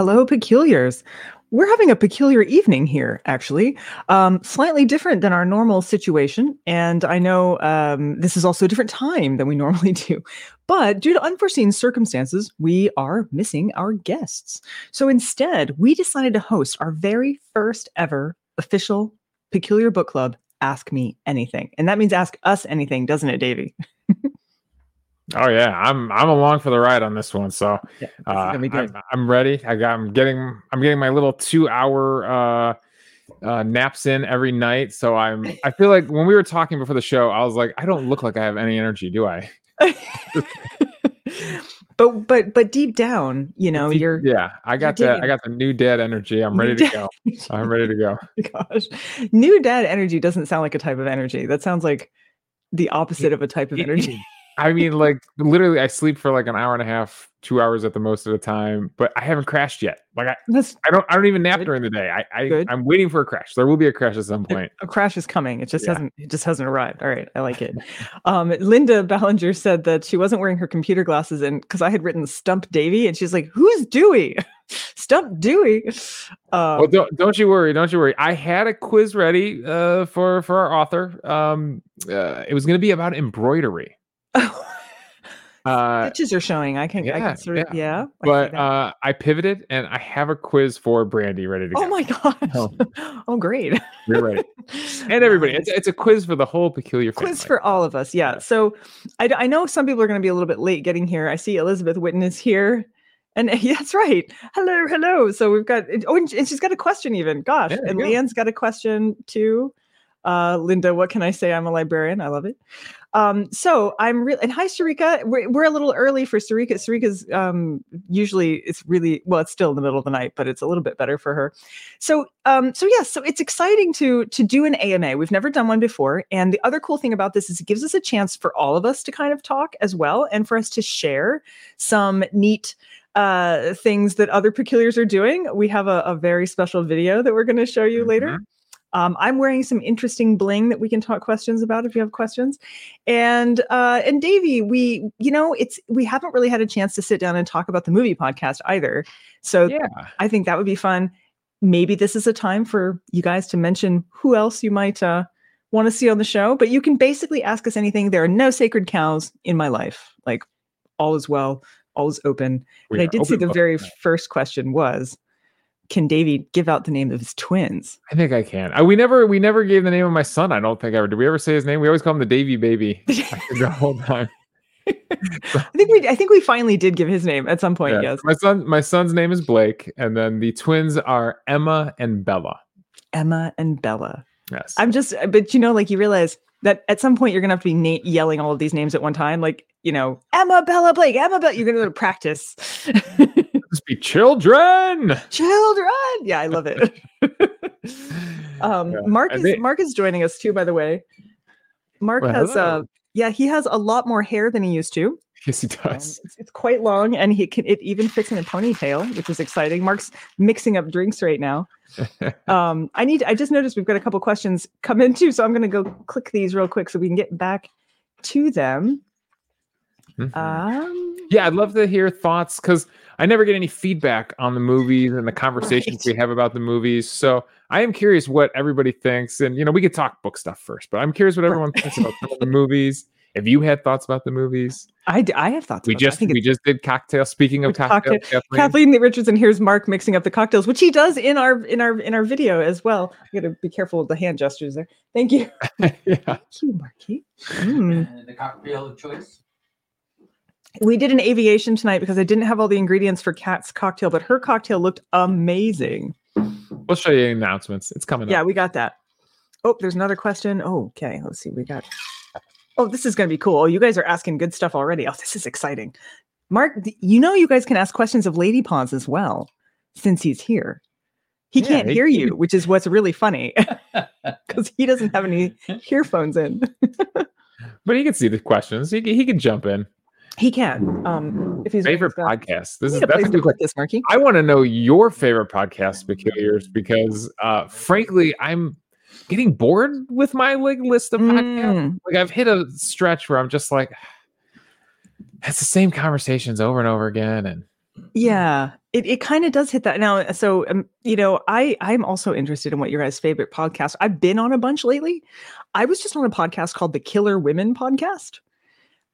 Hello, peculiars. We're having a peculiar evening here, actually. Um, slightly different than our normal situation. And I know um, this is also a different time than we normally do. But due to unforeseen circumstances, we are missing our guests. So instead, we decided to host our very first ever official Peculiar Book Club Ask Me Anything. And that means ask us anything, doesn't it, Davey? Oh yeah, I'm I'm along for the ride on this one. So Yeah, uh, gonna be good. I'm, I'm ready. I got I'm getting I'm getting my little two hour uh, uh, naps in every night. So I'm I feel like when we were talking before the show, I was like, I don't look like I have any energy, do I? but but but deep down, you know, Deep- you're yeah, I got the I got the new dad energy. I'm ready to go. I'm ready to go. gosh. New dad energy doesn't sound like a type of energy. That sounds like the opposite of a type of energy. I mean, like literally, I sleep for like an hour and a half, two hours at the most at a time, but I haven't crashed yet. Like I, That's I don't I don't even nap Good. during the day. I, I Good. I'm waiting for a crash. There will be a crash at some point. a crash is coming. It just Yeah. hasn't it just hasn't arrived. All right, I like it. Um, Linda Ballinger said that she wasn't wearing her computer glasses and because I had written Stump Davey and she's like, Who's Dewey? Stump Dewey. Um, well, don't don't you worry, don't you worry. I had a quiz ready uh, for for our author. Um, uh, it was going to be about embroidery. Uh, pictures are showing. I can, I yeah, can sort of, yeah. I see but uh, I pivoted and I have a quiz for Brandy ready to go. oh my gosh. Oh. Oh, great. You're ready, and everybody. It's, it's a quiz for the whole peculiar family. quiz for all of us. Yeah. Yeah. So I know some people are going to be a little bit late getting here. I see Elizabeth Witten is here. And yeah, that's right. Hello, hello. So we've got, oh, and she's got a question even. Gosh. And go. Leanne's got a question too. Uh, Linda, what can I say? I'm a librarian. I love it. Um, so I'm really, and hi, Sarika. We're, we're a little early for Sarika. Sarika's um, usually it's really, well, it's still in the middle of the night, but it's a little bit better for her. So, um, so yes, so it's exciting to to do an AMA. We've never done one before, and the other cool thing about this is it gives us a chance for all of us to kind of talk as well, and for us to share some neat uh things that other peculiars are doing. We have a, a very special video that we're going to show you later. Um, I'm wearing some interesting bling that we can talk questions about if you have questions. And uh, and Davey, we you know it's we haven't really had a chance to sit down and talk about the movie podcast either. So Yeah, I think that would be fun. Maybe this is a time for you guys to mention who else you might uh, want to see on the show. But you can basically ask us anything. There are no sacred cows in my life. Like all is well, all is open. we and I did see the very first question was, can Davey give out the name of his twins? I think I can. Uh, we never we never gave the name of my son. I don't think ever. Did we ever say his name? We always call him the Davey baby the whole time. I think we I think we finally did give his name at some point. Yeah. Yes, My son my son's name is Blake, and then the twins are Emma and Bella. Emma and Bella. Yes. I'm just, but you know, like you realize that at some point you're gonna have to be na- yelling all of these names at one time, like you know, Emma Bella Blake, Emma Bella. You're gonna go to practice. Must be children. Children, yeah, I love it. um, Yeah, Mark is they- Mark is joining us too, by the way. Mark Well, has, hello. uh, yeah, he has a lot more hair than he used to. Yes, he Um, does. it's, it's quite long, and he can it even fits in a ponytail, which is exciting. Mark's mixing up drinks right now. um, I need. I just noticed we've got a couple questions come in too, so I'm going to go click these real quick so we can get back to them. Mhm. Um, yeah, I'd love to hear thoughts because I never get any feedback on the movies and the conversations Right. we have about the movies. So I am curious what everybody thinks. And you know, we could talk book stuff first, but I'm curious what everyone thinks about the movies. If you had thoughts about the movies, I, d- I have thoughts. we about that. I just think we just did cocktail. Speaking of We talked cocktails, Kathleen, Kathleen Richardson. Here's Mark mixing up the cocktails, which he does in our in our in our video as well. I got to be careful with the hand gestures there. Thank you. yeah. Thank you, Marky. Mm. And the cocktail of choice. We did an aviation tonight because I didn't have all the ingredients for Kat's cocktail, but her cocktail looked amazing. We'll show you announcements. It's coming Yeah, up. we got that. Oh, there's another question. Oh, okay. Let's see. We got. Oh, this is going to be cool. Oh, you guys are asking good stuff already. Oh, this is exciting. Mark, you know you guys can ask questions of Lady Paws as well, since he's here. He Yeah, can't he- hear he you, which is what's really funny because he doesn't have any earphones in. But he can see the questions. He he can jump in. He can. Um, if he's Favorite stuff. podcast. This is that's a to good put this, Marky. I want to know your favorite podcast peculiars because uh frankly I'm getting bored with my like list of podcasts. Mm, Like I've hit a stretch where I'm just like it's the same conversations over and over again and yeah, it, it kind of does hit that now. So, um, you know, I I'm also interested in what your guys' favorite podcast. I've been on a bunch lately. I was just on a podcast called the Killer Women podcast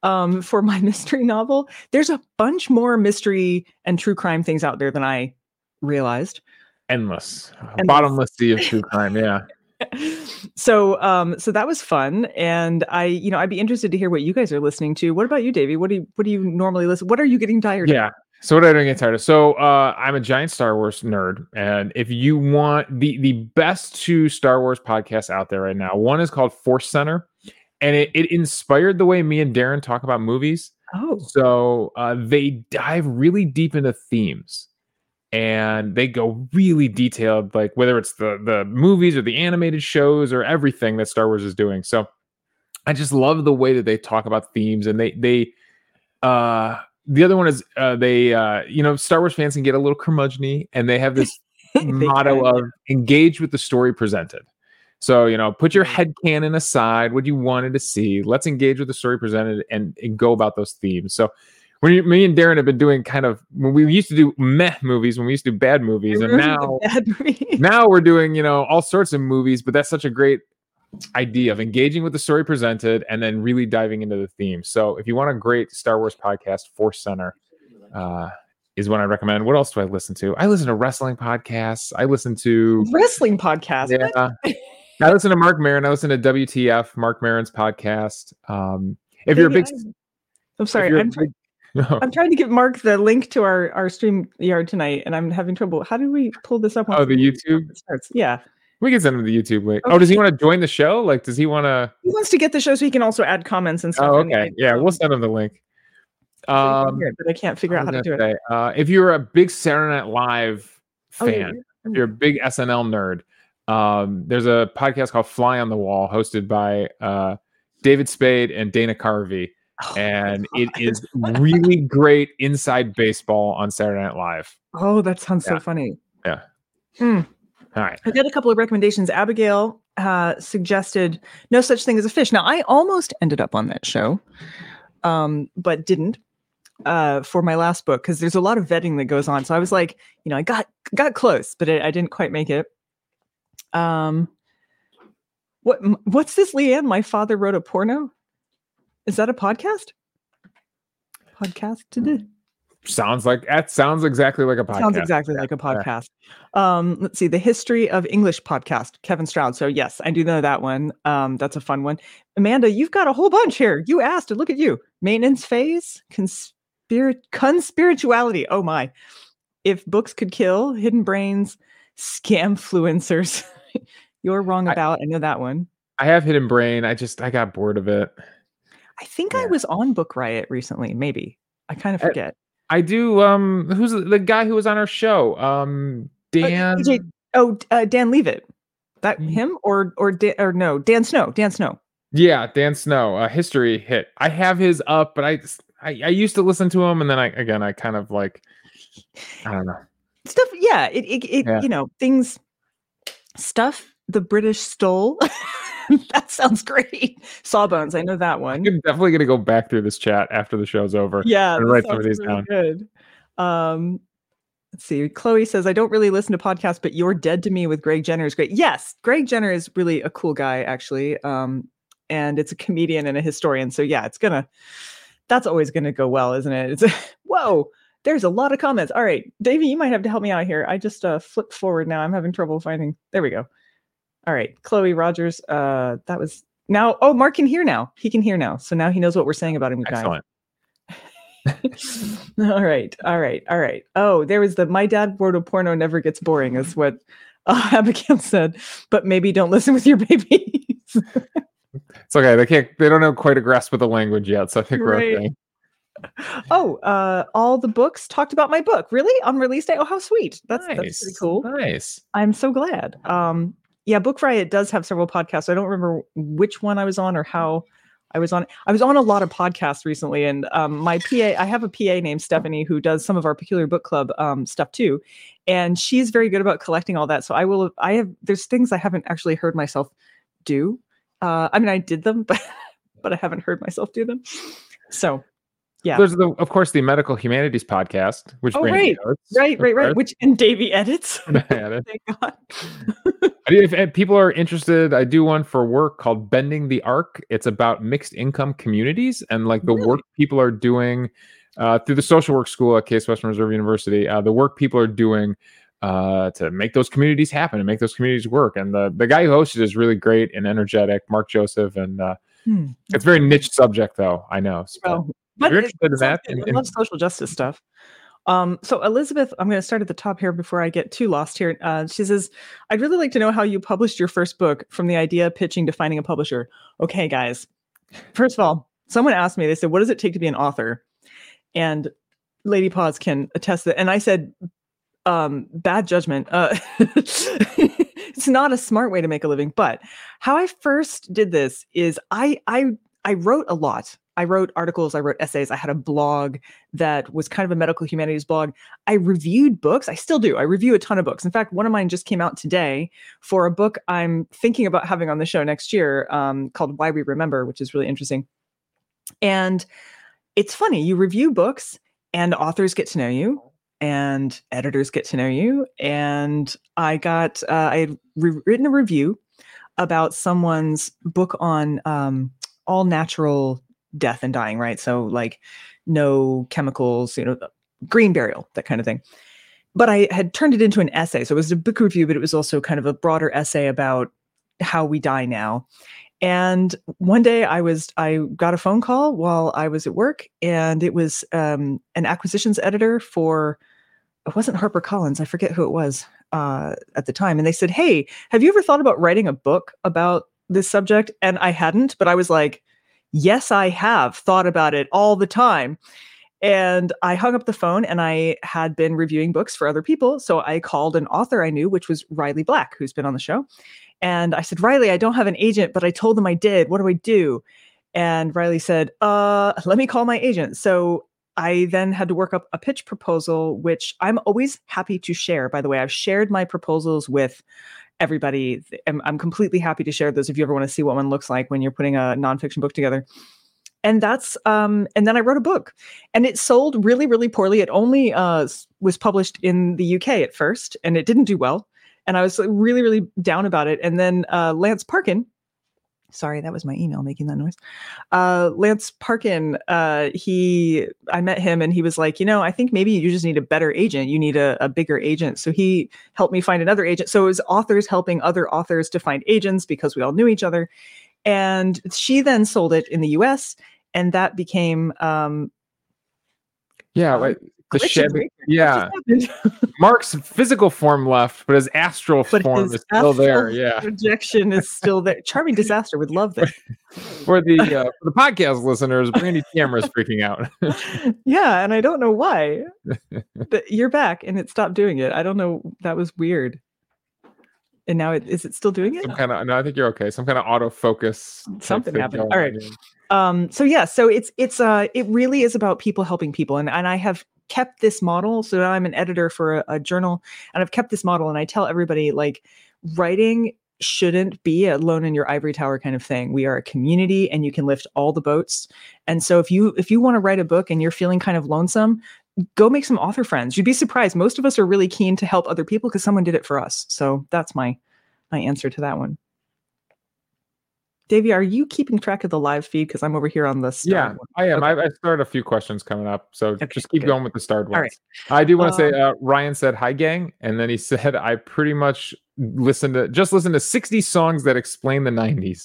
um, for my mystery novel. There's a bunch more mystery and true crime things out there than I realized. Endless, Endless. bottomless sea of true crime. Yeah. so um so that was fun and i you know i'd be interested to hear what you guys are listening to what about you davey what do you what do you normally listen what are you getting tired of? yeah of? so what i don't get tired of so uh i'm a giant star wars nerd and if you want the the best two star wars podcasts out there right now one is called force center and it, it inspired the way me and darren talk about movies oh so uh they dive really deep into themes and they go really detailed like whether it's the the movies or the animated shows or everything that Star Wars is doing. So I just love the way that they talk about themes and they they uh the other one is uh they uh you know Star Wars fans can get a little curmudgeony and they have this motto of engage with the story presented. So, you know, put your head canon aside, what you wanted to see. Let's engage with the story presented and, and go about those themes. So when you, me and Darren have been doing kind of when we used to do meh movies, when we used to do bad movies, and now now we're doing you know all sorts of movies. But that's such a great idea of engaging with the story presented and then really diving into the theme. So if you want a great Star Wars podcast, Force Center uh, is what I recommend. What else do I listen to? I listen to wrestling podcasts. I listen to wrestling podcasts. Yeah. I listen to Marc Maron. I listen to WTF, Marc Maron's podcast. Um, if you're a big, I, I'm sorry, I'm, big, I'm trying to give Mark the link to our our stream yard tonight, and I'm having trouble. How do we pull this up? Oh, the YouTube starts. Yeah, we can send him the YouTube link. Okay. Oh, does he want to join the show? Like, does he want to? He wants to get the show so he can also add comments and stuff. Oh, okay. yeah, we'll send him the link. Um, but I can't figure out how to do say, it. Uh, if you're a big Saturday Night Live fan, oh, yeah. if you're a big SNL nerd, um, there's a podcast called Fly on the Wall, hosted by uh, David Spade and Dana Carvey. Oh, and it is really great inside baseball on Saturday Night Live. Oh, that sounds yeah. so funny. Yeah. Hmm. All right. I got a couple of recommendations. Abigail uh, suggested No Such Thing as a Fish. Now, I almost ended up on that show, um, but didn't uh, for my last book because there's a lot of vetting that goes on. So I was like, you know, I got got close, but I, I didn't quite make it. Um, what what's this, Leanne? My father wrote a porno. Is that a podcast? Podcast today. Sounds like that sounds exactly like a podcast. Sounds exactly like a podcast. Yeah. Um, let's see, the history of English podcast, Kevin Stroud. So yes, I do know that one. Um, that's a fun one. Amanda, you've got a whole bunch here. You asked, look at you. Maintenance phase, conspir- conspirituality. Oh my. If books could kill, hidden brains, Scamfluencers. You're wrong about. I, I know that one. I have hidden brain. I just I got bored of it. I think yeah. I was on Book Riot recently. Maybe I kind of forget. I, I do. Um, who's the guy who was on our show? Um, uh, Dan. Uh, oh, uh, Dan Levitt. That mm. him or or or no Dan Snow. Dan Snow. Yeah, Dan Snow. A history hit. I have his up, but I, I I used to listen to him, and then I again I kind of like I don't know stuff. Yeah, it it, it yeah. you know things stuff the British stole. that sounds great. Sawbones, I know that one. I'm definitely going to go back through this chat after the show's over. Yeah, and write some of these really down. Good. Um, let's see. Chloe says, "I don't really listen to podcasts, but you're dead to me with Greg Jenner is great." Yes, Greg Jenner is really a cool guy, actually. Um, and it's a comedian and a historian, so yeah, it's gonna. That's always gonna go well, isn't it? It's whoa. There's a lot of comments. All right, Davey, you might have to help me out here. I just uh, flipped forward now. I'm having trouble finding. There we go. All right, Chloe Rogers. Uh, that was now. Oh, Mark can hear now. He can hear now. So now he knows what we're saying about him. Excellent. all right, all right, all right. Oh, there was the my dad wrote a porno never gets boring is what uh, Abigail said. But maybe don't listen with your babies. it's okay. They can't. They don't have quite a grasp of the language yet. So I think right. we're okay. Oh, uh, all the books talked about my book. Really? On release day? Oh, how sweet. That's nice. that's pretty cool. Nice. I'm so glad. Um, yeah, Book Riot does have several podcasts. I don't remember which one I was on or how I was on. I was on a lot of podcasts recently, and um, my PA, I have a PA named Stephanie who does some of our Peculiar Book Club um, stuff too, and she's very good about collecting all that. So I will. I have. There's things I haven't actually heard myself do. Uh, I mean, I did them, but but I haven't heard myself do them. So Yeah. There's the, of course, the medical humanities podcast, which Oh, right. Right, right, right. Which and Davey edits. It. Thank God. If, if people are interested, I do one for work called Bending the Arc. It's about mixed income communities and like the Really? work people are doing uh, through the social work school at Case Western Reserve University. Uh, the work people are doing uh, to make those communities happen and make those communities work. And the the guy who hosts is really great and energetic, Mark Joseph. And uh, Hmm. it's very niche subject, though. I know. So, Well, but you're it- interested in it sounds that, I love social justice stuff. Um, so Elizabeth, I'm going to start at the top here before I get too lost here. Uh, she says, "I'd really like to know how you published your first book, from the idea, pitching to finding a publisher." Okay, guys. First of all, someone asked me. They said, "What does it take to be an author?" And Lady Paws can attest that. And I said, um, "Bad judgment. Uh, it's not a smart way to make a living." But how I first did this is I I I wrote a lot. I wrote articles, I wrote essays, I had a blog that was kind of a medical humanities blog. I reviewed books. I still do. I review a ton of books. In fact, one of mine just came out today for a book I'm thinking about having on the show next year um, called Why We Remember, which is really interesting. And it's funny, you review books and authors get to know you and editors get to know you. And I got, uh, I had re- written a review about someone's book on um, all natural death and dying, right? So like no chemicals, you know, green burial, that kind of thing. But I had turned it into an essay. So it was a book review, but it was also kind of a broader essay about how we die now. And one day I was I got a phone call while I was at work, and it was um, an acquisitions editor for it wasn't Harper Collins, I forget who it was uh, at the time, and they said, "Hey, have you ever thought about writing a book about this subject?" And I hadn't, but I was like, "Yes, I have thought about it all the time." And I hung up the phone and I had been reviewing books for other people. So I called an author I knew, which was Riley Black, who's been on the show. And I said, Riley, I don't have an agent, but I told them I did. What do I do? And Riley said, uh, let me call my agent. So I then had to work up a pitch proposal, which I'm always happy to share. By the way, I've shared my proposals with everybody. I'm, I'm completely happy to share those if you ever want to see what one looks like when you're putting a nonfiction book together. And that's um, and then I wrote a book, and it sold really, really poorly. It only uh, was published in the UK at first, and it didn't do well. And I was really, really down about it. And then uh, Lance Parkin, sorry, that was my email making that noise. Uh, Lance Parkin, uh, he, I met him, and he was like, you know, I think maybe you just need a better agent. You need a, a bigger agent. So he helped me find another agent. So it was authors helping other authors to find agents because we all knew each other. And she then sold it in the U.S. And that became um, yeah, like the glitch shed. and break. What Yeah. Mark's physical form left, but his astral But form his is still there. Yeah. projection is still there. Charming disaster would love this. For the uh, for the podcast listeners, Brandy's camera is freaking out. yeah, and I don't know why. but you're back, and it stopped doing it. I don't know. That was weird. And now it is it still doing it? Some kind of no, I think you're okay. Some kind of autofocus. Something thing happened. All right. um so yeah so it's it's uh it really is about people helping people and and i have kept this model so now i'm an editor for a, a journal and i've kept this model and i tell everybody like writing shouldn't be a lone in your ivory tower kind of thing. We are a community and you can lift all the boats. And so if you if you want to write a book and you're feeling kind of lonesome go make some author friends. You'd be surprised. Most of us are really keen to help other people because someone did it for us. So that's my my answer to that one Davey, are you keeping track of the live feed? Because I'm over here on the Yeah, one. I am. Okay. I, I started a few questions coming up, so Okay, just keep good. going with the starred ones. All right. I do want to say, Um, uh, Ryan said hi, gang, and then he said I pretty much listened to just listened to 60 songs that explain the 90s.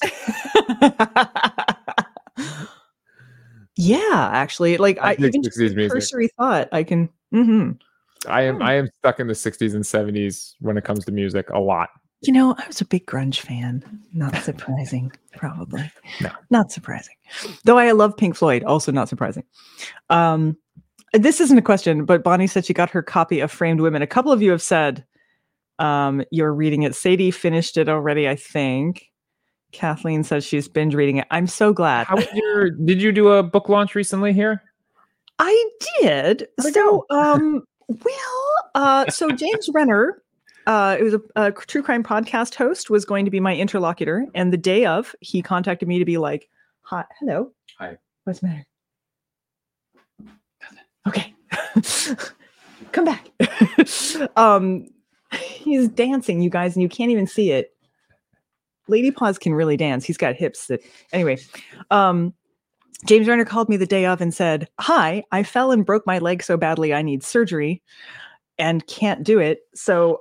yeah, actually, like I I, even just music. cursory thought, I can. mhm. I am Hmm. I am stuck in the 60s and 70s when it comes to music a lot. You know, I was a big grunge fan. Not surprising, probably. No. not surprising. Though I love Pink Floyd, also not surprising. Um, this isn't a question, but Bonnie said she got her copy of Framed Women. A couple of you have said um, you're reading it. Sadie finished it already, I think. Kathleen says she's binge reading it. I'm so glad. How was your did you do a book launch recently here? I did. So, um, well, uh, so James Renner, uh, it was a, a true crime podcast host, was going to be my interlocutor, and the day of, he contacted me to be like, "Hi, hello, Hi. what's the matter?" Okay. Come back. um he's dancing, you guys, and you can't even see it. Lady Paws can really dance. He's got hips that anyway. Um James Renner called me the day of and said, Hi, I fell and broke my leg so badly I need surgery and can't do it. So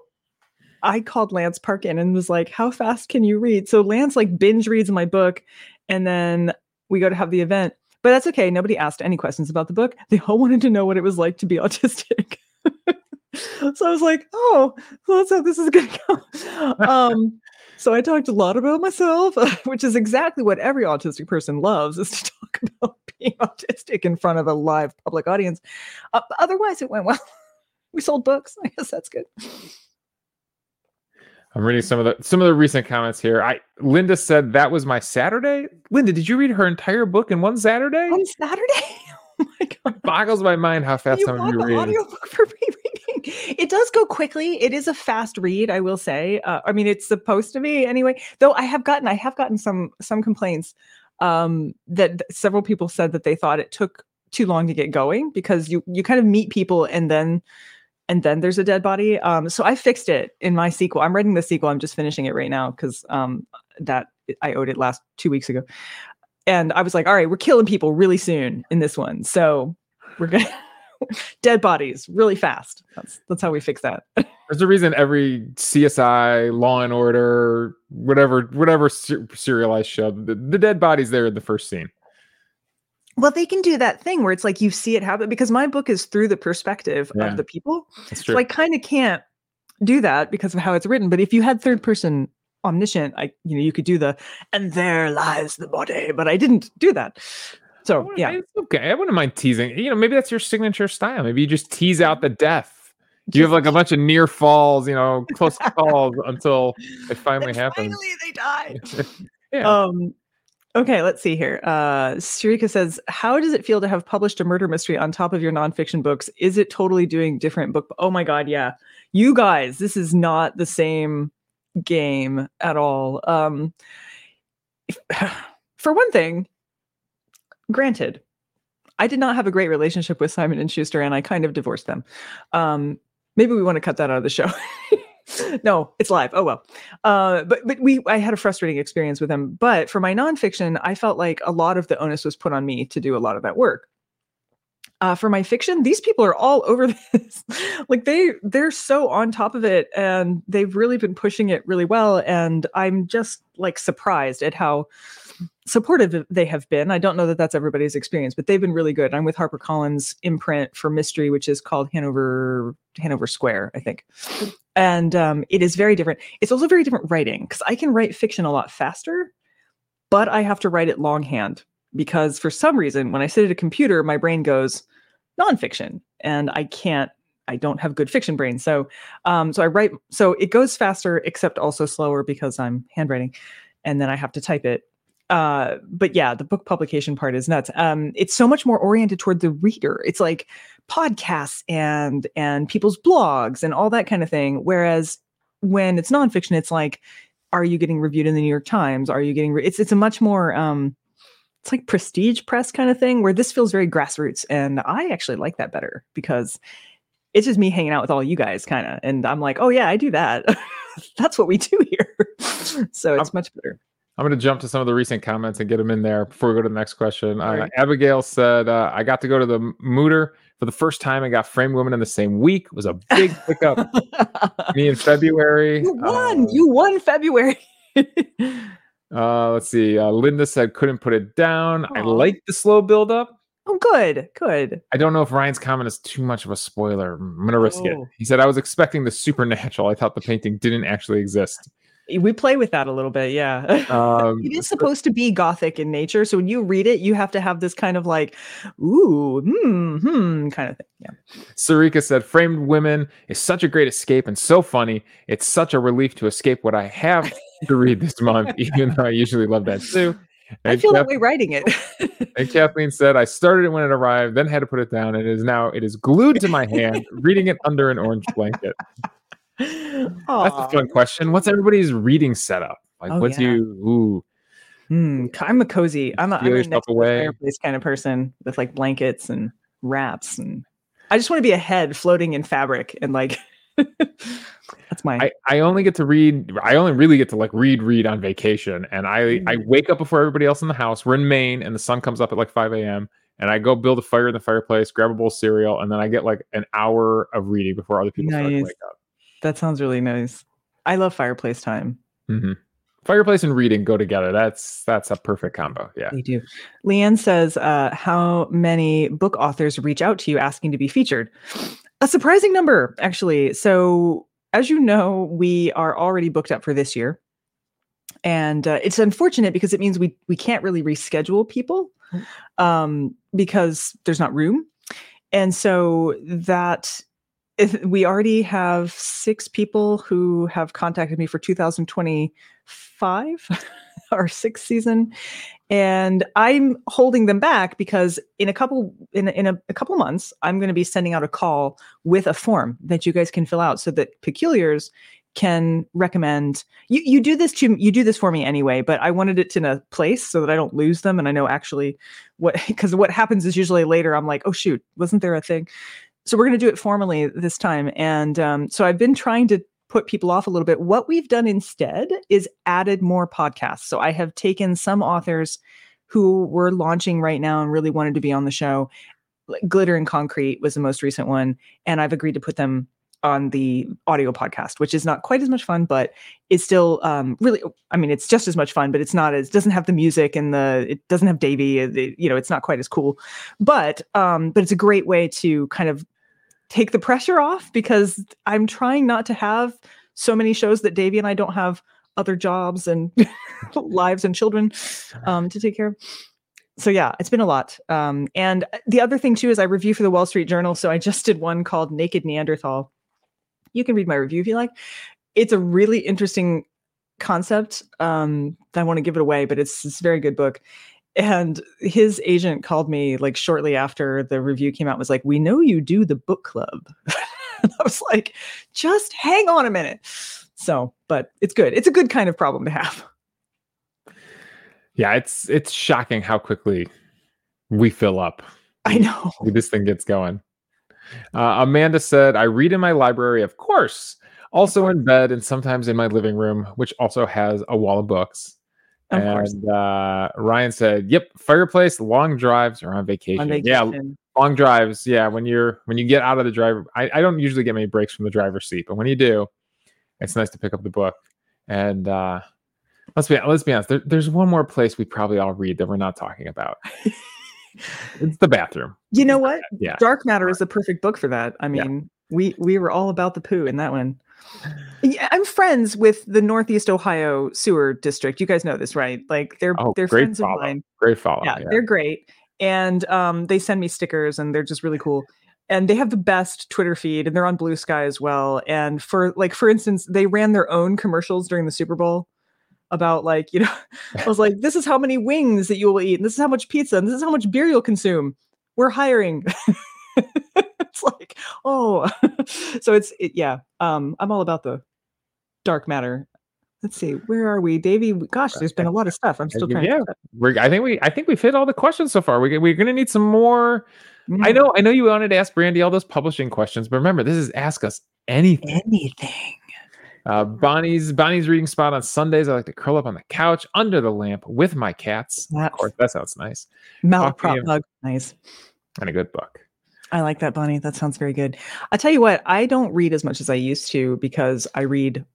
I called Lance Parkin and was like, How fast can you read? So Lance like binge reads my book and then we go to have the event. But that's okay. Nobody asked any questions about the book. They all wanted to know what it was like to be autistic. so I was like, oh, so that's how this is going to go. Um, so I talked a lot about myself, which is exactly what every autistic person loves is to talk about being autistic in front of a live public audience. Uh, otherwise, it went well. we sold books. I guess that's good. I'm reading some of the some of the recent comments here. I Linda said that was my Saturday. Linda, did you read her entire book in one Saturday? On Saturday? Oh my god! It boggles my mind how fast you some of you read. audiobook for rereading. It does go quickly. It is a fast read, I will say. Uh, I mean, it's supposed to be anyway. Though I have gotten, I have gotten some some complaints um, that several people said that they thought it took too long to get going because you you kind of meet people and then and then there's a dead body. Um, so I fixed it in my sequel. I'm writing the sequel. I'm just finishing it right now because um, that I owed it last two weeks ago. And I was like, all right, we're killing people really soon in this one. So we're gonna dead bodies really fast. That's that's how we fix that. There's a reason every CSI, Law and Order, whatever whatever ser- serialized show, the, the dead body's there in the first scene. Well, they can do that thing where it's like you see it happen because my book is through the perspective Yeah. of the people. So I kind of can't do that because of how it's written. But if you had third person omniscient, I you know you could do the and there lies the body, but I didn't do that. So yeah, it's okay. I wouldn't mind teasing. You know, maybe that's your signature style. Maybe you just tease out the death. You have like a bunch of near falls, you know, close calls until it finally And happens. Finally, they die. Yeah. Um, okay, let's see here. Uh, Sarika says, "How does it feel to have published a murder mystery on top of your nonfiction books? Is it totally doing different book? Oh my god, yeah. You guys, this is not the same game at all. Um, if- for one thing, granted, I did not have a great relationship with Simon and Schuster, and I kind of divorced them. Um, maybe we want to cut that out of the show. no, it's live. Oh well. Uh, but but we I had a frustrating experience with them. But for my nonfiction, I felt like a lot of the onus was put on me to do a lot of that work. Uh, for my fiction, these people are all over this. like they they're so on top of it, and they've really been pushing it really well. And I'm just like surprised at how supportive they have been. I don't know that that's everybody's experience, but they've been really good. I'm with HarperCollins imprint for mystery, which is called Hanover Hanover Square, I think. And um, it is very different. It's also very different writing because I can write fiction a lot faster, but I have to write it longhand because for some reason, when I sit at a computer, my brain goes nonfiction, and I can't. I don't have good fiction brain, so um, so I write. So it goes faster, except also slower because I'm handwriting, and then I have to type it uh but yeah the book publication part is nuts um it's so much more oriented toward the reader it's like podcasts and and people's blogs and all that kind of thing whereas when it's nonfiction it's like are you getting reviewed in the new york times are you getting re- it's it's a much more um it's like prestige press kind of thing where this feels very grassroots and i actually like that better because it's just me hanging out with all you guys kind of and i'm like oh yeah i do that that's what we do here so it's much better I'm going to jump to some of the recent comments and get them in there before we go to the next question. Uh. Abigail said, uh, I got to go to the Mütter for the first time and got Framed Women in the same week. It was a big pickup. Me in February. You won. Uh, you won February. Uh, let's see. Uh, Linda said, couldn't put it down. I Aw. like the slow build up. oh, good, good. I don't know if Ryan's comment is too much of a spoiler. I'm going to risk it. Oh. He said, I was expecting the supernatural. I thought the painting didn't actually exist. We play with that a little bit, yeah. Um, it is supposed to be gothic in nature, so when you read it, you have to have this kind of like, ooh, hmm, hmm, kind of thing. Yeah. Sarika said, Framed Women is such a great escape and so funny. It's such a relief to escape what I have to read this month, even though I usually love that too. I And feel that way writing it. And Kathleen said, I started it when it arrived, then had to put it down, and it is now it is glued to my hand, reading it under an orange blanket. That's a fun question. What's everybody's reading setup? Like, Oh, what's yeah. you? Ooh, Hmm, I'm a cozy. I'm a, I'm a next away. fireplace kind of person with like blankets and wraps and I just want to be a head floating in fabric and like that's my I, I only get to read I only really get to like read read on vacation and I I Mm. wake up before everybody else in the house. We're in Maine and the sun comes up at like 5 a.m. and I go build a fire in the fireplace, grab a bowl of cereal, and then I get like an hour of reading before other people start to wake up. that sounds really nice. I love fireplace time. Mhm. Fireplace and reading go together. That's that's a perfect combo. Yeah. They do. Leanne says, uh, how many book authors reach out to you asking to be featured? A surprising number, actually. So, as you know, we are already booked up for this year. And uh, it's unfortunate because it means we we can't really reschedule people um, because there's not room. And so that if we already have six people who have contacted me for 2025, our sixth season, and I'm holding them back because in a couple in in a, a couple months, I'm going to be sending out a call with a form that you guys can fill out so that peculiars can recommend. You you do this to you do this for me anyway but i wanted it in a place so that i don't lose them. And i know actually what because what happens is usually later i'm like oh shoot wasn't there a thing? So we're going to do it formally this time. And um, so i've been trying to put people off a little bit what we've done instead is added more podcasts. So i have taken some authors who were launching right now and really wanted to be on the show. Glitter and concrete was the most recent one and i've agreed to put them on the audio podcast which is not quite as much fun but it's still um, really i mean it's just as much fun but it's not as doesn't have the music and the it doesn't have davey it- it- you know it's not quite as cool. But um but it's a great way to kind of take the pressure off because i'm trying not to have so many shows that davey and i don't have other jobs and lives and children um to take care of. So yeah it's been a lot. Um and the other thing too is i review for the wall street journal so i just did one called naked neanderthal. You can read my review if you like. It's a really interesting concept um i want to give it away but it's, it's a very good book and his agent called me like shortly after the review came out and was like we know you do the book club and i was like just hang on a minute so but it's good it's a good kind of problem to have Yeah, it's it's shocking how quickly we fill up. i know this thing gets going. Uh, Amanda said, I read in my library, of course, also in bed and sometimes in my living room, which also has a wall of books. Of and uh, Ryan said, "Yep, fireplace, long drives, or on vacation. on Yeah, long drives. Yeah, when you're when you get out of the driver, I, I don't usually get many breaks from the driver's seat, but when you do, it's nice to pick up the book. And uh, let's be let's be honest. There, there's one more place we probably all read that we're not talking about. it's the bathroom. you know what Yeah. dark matter is the perfect book for that i Yeah. mean we we were all about the poo in that one yeah, i'm friends with the northeast ohio sewer district. You guys know this right? Like they're Oh, they're great friends of mine. Great follow. yeah, yeah. they're great. And um, they send me stickers and they're just really cool. And they have the best twitter feed and they're on Bluesky as well. And for like for instance they ran their own commercials during the super bowl about like you know i was like this is how many wings that you will eat and this is how much pizza and this is how much beer you'll consume. We're hiring it's like oh so it's it, yeah um i'm all about the dark matter let's see where are we davey gosh there's been a lot of stuff i'm still trying yeah, to we're, I think we I think we've hit all the questions so far. We, we're going to need some more. I know I know you wanted to ask Brandy all those publishing questions, but remember this is ask us anything. anything Uh, Bonnie's Bonnie's reading spot on Sundays. I like to curl up on the couch under the lamp with my cats. Of course, that sounds nice malaprop and- bug. Nice. and a good book. I like that, Bonnie. That sounds very good. I tell you what, I don't read as much as I used to because I read.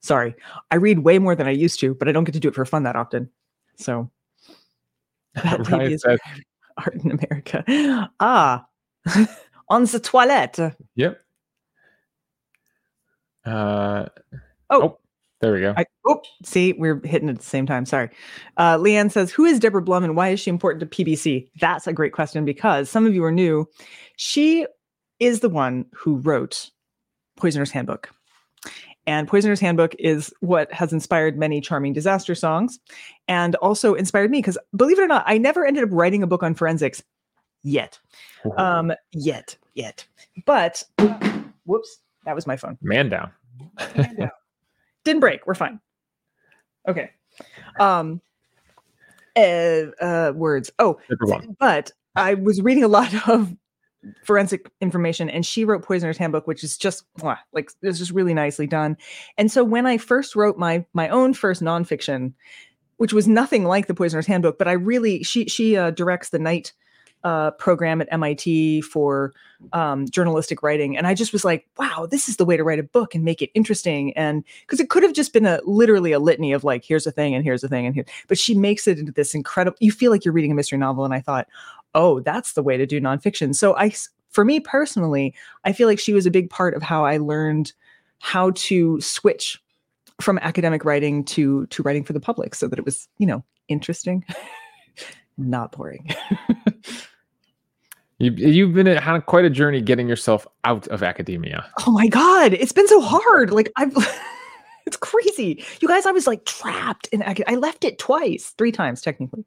Sorry, I read way more than I used to, but I don't get to do it for fun that often. So that maybe is art in America. Ah, on the toilette. "Yep." Uh, Oh. oh, there we go. I, oh, see, we're hitting it at the same time. Sorry. Uh, Leanne says, Who is Deborah Blum and why is she important to PBC? That's a great question because some of you are new. She is the one who wrote Poisoner's Handbook. And Poisoner's Handbook is what has inspired many charming disaster songs and also inspired me because, believe it or not, I never ended up writing a book on forensics yet. Um, yet, yet. But, whoops, that was my phone. Man down. Didn't break. We're fine. Okay. Um uh, uh words. Oh but i was reading a lot of forensic information and she wrote poisoner's handbook which is just like it's just really nicely done. And so when i first wrote my my own first nonfiction which was nothing like the poisoner's handbook but i really she she uh, directs the knight uh, program at mit for um, journalistic writing and i just was like wow this is the way to write a book and make it interesting and because it could have just been a literally a litany of like here's a thing and here's a thing and here but she makes it into this incredible you feel like you're reading a mystery novel and i thought oh, that's the way to do nonfiction. So I, for me personally, I feel like she was a big part of how I learned how to switch from academic writing to to writing for the public, so that it was you know interesting, not boring. you, you've been on quite a journey getting yourself out of academia. Oh my god, it's been so hard. Like I've. it's crazy. You guys, I was like trapped in I left it twice, three times technically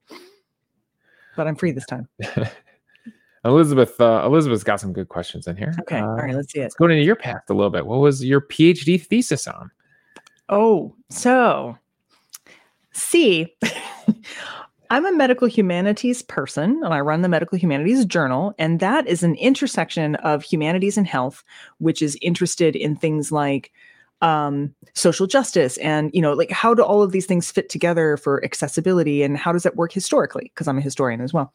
but I'm free this time. Elizabeth, uh, Elizabeth's got some good questions in here. Okay, uh, all right, let's see it. Let's go into your past a little bit. What was your PhD thesis on? Oh, so see, I'm a medical humanities person and I run the Medical Humanities Journal. And that is an intersection of humanities and health, which is interested in things like um, social justice and you know like how do all of these things fit together for accessibility and how does that work historically? Because i'm a historian as well.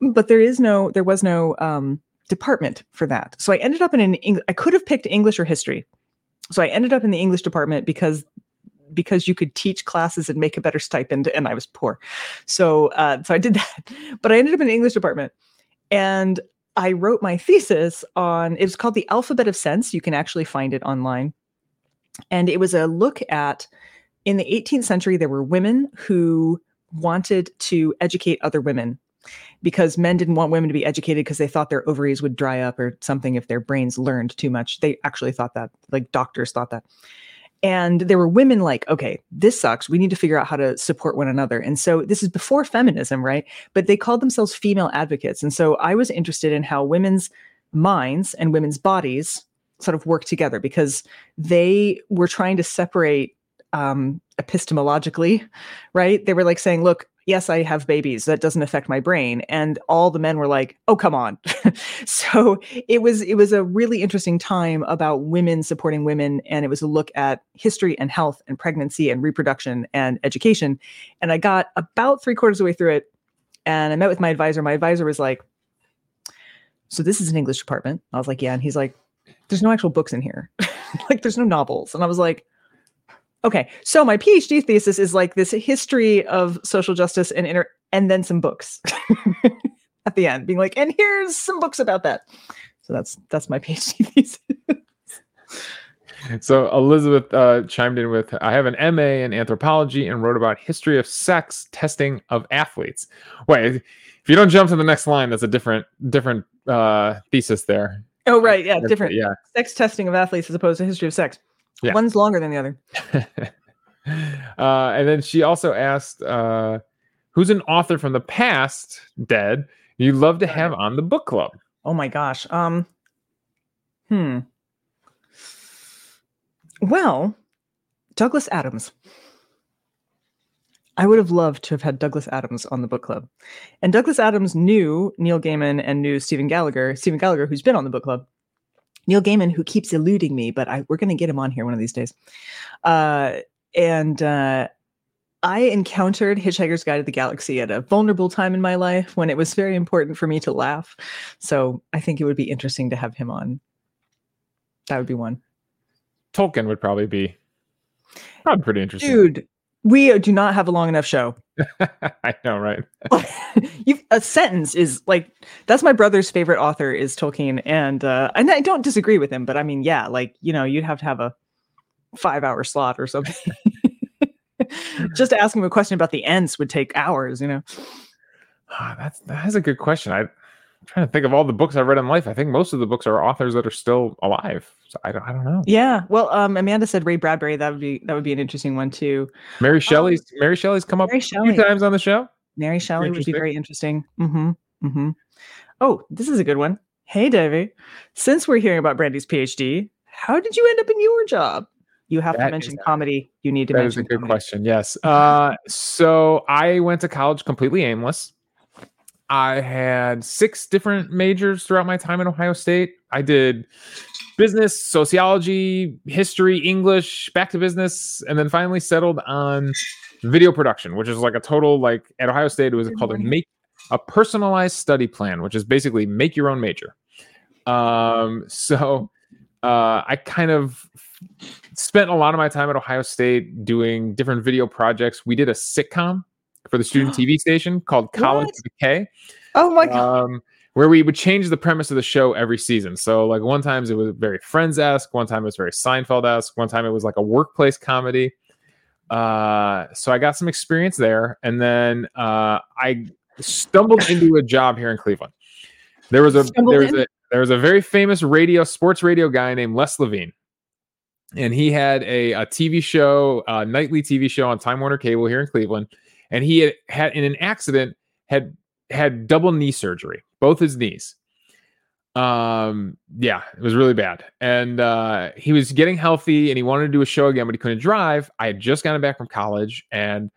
But there is no there was no um, department for that. So i ended up in an Eng- i could have picked english or history. So i ended up in the english department because because you could teach classes and make a better stipend and i was poor so uh, so i did that but i ended up in the english department and i wrote my thesis on it was called the alphabet of sense you can actually find it online and it was a look at in the 18th century, there were women who wanted to educate other women because men didn't want women to be educated because they thought their ovaries would dry up or something if their brains learned too much. They actually thought that, like doctors thought that. And there were women like, okay, this sucks. We need to figure out how to support one another. And so this is before feminism, right? But they called themselves female advocates. And so I was interested in how women's minds and women's bodies sort of work together because they were trying to separate um, epistemologically, right? They were like saying, look, yes, I have babies. That doesn't affect my brain. And all the men were like, oh, come on. so it was it was a really interesting time about women supporting women. And it was a look at history and health and pregnancy and reproduction and education. And I got about three quarters of the way through it. And I met with my advisor. My advisor was like, so this is an English department. I was like, yeah. And he's like, there's no actual books in here. like there's no novels. And I was like, okay. So my PhD thesis is like this history of social justice and inter and then some books at the end, being like, and here's some books about that. So that's that's my PhD thesis. So Elizabeth uh, chimed in with, "I have an MA in anthropology and wrote about history of sex testing of athletes." Wait, if you don't jump to the next line, that's a different different uh, thesis there. Oh, right. Yeah. Different. Yeah. Sex testing of athletes as opposed to history of sex. Yeah. One's longer than the other. uh, and then she also asked, uh, who's an author from the past, dead, you'd love to have on the book club? Oh my gosh. Um, hmm. Well, Douglas Adams. I would have loved to have had Douglas Adams on the book club. And Douglas Adams knew Neil Gaiman and knew Stephen Gallagher, Stephen Gallagher, who's been on the book club. Neil Gaiman, who keeps eluding me, but I, we're going to get him on here one of these days. Uh, and uh, I encountered Hitchhiker's Guide to the Galaxy at a vulnerable time in my life when it was very important for me to laugh. So I think it would be interesting to have him on. That would be one. Tolkien would probably be probably pretty interesting. Dude, we do not have a long enough show. I know, right? a sentence is like that's my brother's favorite author is Tolkien, and uh, and I don't disagree with him, but I mean, yeah, like you know, you'd have to have a five hour slot or something. Just to ask him a question about the Ents would take hours, you know. Ah, that's that's a good question. I trying to think of all the books I've read in life. I think most of the books are authors that are still alive. So I don't, I don't know. Yeah. Well, um, Amanda said Ray Bradbury. That would be that would be an interesting one too. Mary Shelley's um, Mary Shelley's come up Mary Shelley. a few times on the show. Mary Shelley would be very interesting. Mm-hmm. Mm-hmm. Oh, this is a good one. Hey, Davey. Since we're hearing about Brandy's PhD, how did you end up in your job? You have that to mention comedy. You need to. That is a good comedy. question. Yes. Uh, so I went to college completely aimless I had six different majors throughout my time at Ohio State. I did business, sociology, history, English, back to business, and then finally settled on video production, which is like a total like at Ohio State it was called a make a personalized study plan, which is basically make your own major. Um, so uh, I kind of spent a lot of my time at Ohio State doing different video projects. We did a sitcom for the student TV station called College? K Oh my god. um, where we would change the premise of the show every season. So, like one times it was very Friends esque, one time it was very Seinfeld esque, one time it was like a workplace comedy. Uh, so I got some experience there, and then uh, I stumbled into a job here in Cleveland. There was a Stumbled there was in? a there was a very famous radio sports radio guy named Les Levine. And he had a, a TV show, a nightly TV show on Time Warner Cable here in Cleveland. And he had, had in an accident had had double knee surgery, both his knees. Um, yeah, it was really bad. And uh, he was getting healthy and he wanted to do a show again, but he couldn't drive. I had just gotten back from college, and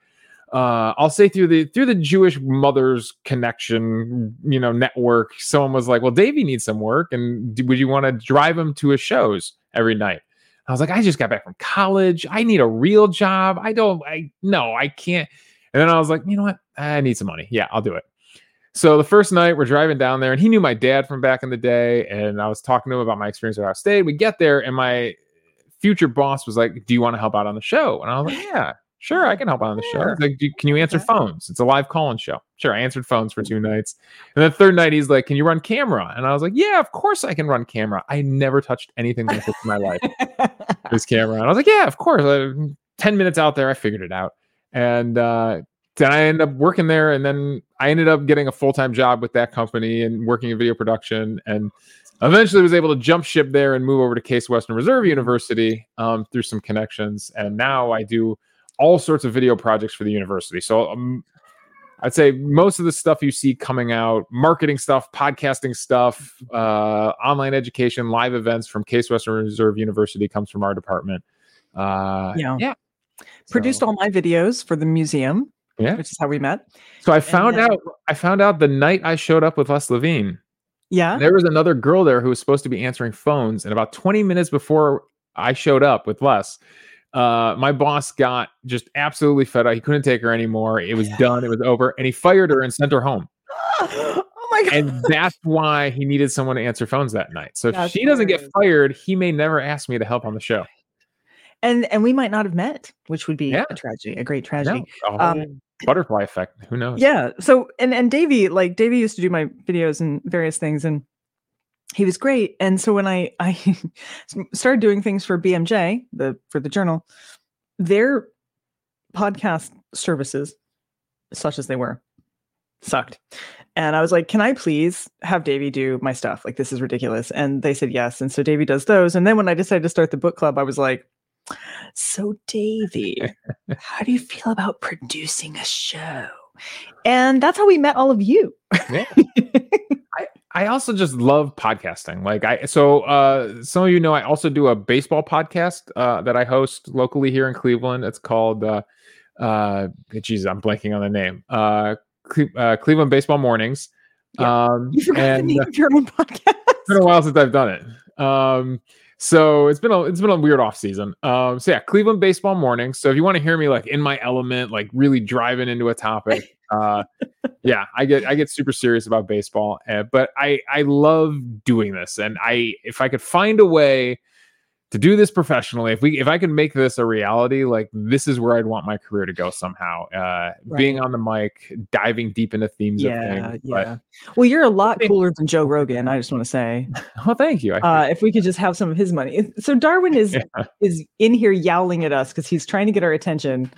uh, I'll say through the through the Jewish mothers connection, you know, network, someone was like, "Well, Davey needs some work, and would you want to drive him to his shows every night?" I was like, "I just got back from college. I need a real job. I don't. I no, I can't." And then I was like, "You know what? I need some money. Yeah, I'll do it." So the first night we're driving down there, and he knew my dad from back in the day, and I was talking to him about my experience at Ohio State. We get there, and my future boss was like, "Do you want to help out on the show?" And I was like, "Yeah, sure, I can help out on the show." He's like, "Can you answer phones? It's a live call-in show." Sure, I answered phones for two nights, and the third night he's like, "Can you run camera?" And I was like, "Yeah, of course I can run camera. I never touched anything like this in my life." this camera. And I was like, yeah, of course. Uh, 10 minutes out there, I figured it out. And uh, then I ended up working there. And then I ended up getting a full time job with that company and working in video production. And eventually was able to jump ship there and move over to Case Western Reserve University um, through some connections. And now I do all sorts of video projects for the university. So um, I'd say most of the stuff you see coming out, marketing stuff, podcasting stuff, uh, online education, live events from Case Western Reserve University comes from our department. Uh, Yeah. yeah. Produced So- all my videos for the museum, Yeah. which is how we met. So I found then- out. I found out the night I showed up with Les Levine. Yeah. There was another girl there who was supposed to be answering phones, and about 20 minutes before I showed up with Les, uh, my boss got just absolutely fed up. He couldn't take her anymore. It was done. It was over, and he fired her and sent her home. oh my god. and that's why he needed someone to answer phones that night. So if That's she doesn't get fired, he may never ask me to help on the show. And and we might not have met, which would be Yeah. a tragedy, a great No, tragedy. a Um, butterfly effect. Who knows? Yeah. So and and Davey, like Davey used to do my videos and various things, and he was great. And so when I I started doing things for BMJ, the for the journal, their podcast services, such as they were, sucked. And I was like, "Can I please have Davey do my stuff? Like this is ridiculous." And they said yes. And so Davey does those. And then when I decided to start the book club, I was like, "So Davey, how do you feel about producing a show?" And that's how we met all of you. Yeah. I also just love podcasting. Like I so uh some of you know I also do a baseball podcast uh that I host locally here in Cleveland. It's called uh uh geez, I'm blanking on the name. Uh, Cle- uh Cleveland Baseball Mornings. Um You forgot and the name of your own podcast. it's been a while since I've done it. Um, so it's been a it's been a weird off season. Um, so yeah, Cleveland baseball morning. So if you want to hear me like in my element, like really driving into a topic, uh, yeah, I get I get super serious about baseball. Uh, but I I love doing this, and I if I could find a way to do this professionally, if we if I could make this a reality, like this is where I'd want my career to go somehow. Uh, being on the mic, diving deep into themes of Yeah, things. But- yeah. Well, you're a lot cooler than Joe Rogan. I just want to say, well thank you. I uh, if we could just have some of his money. So Darwin is Yeah. is in here yowling at us because he's trying to get our attention.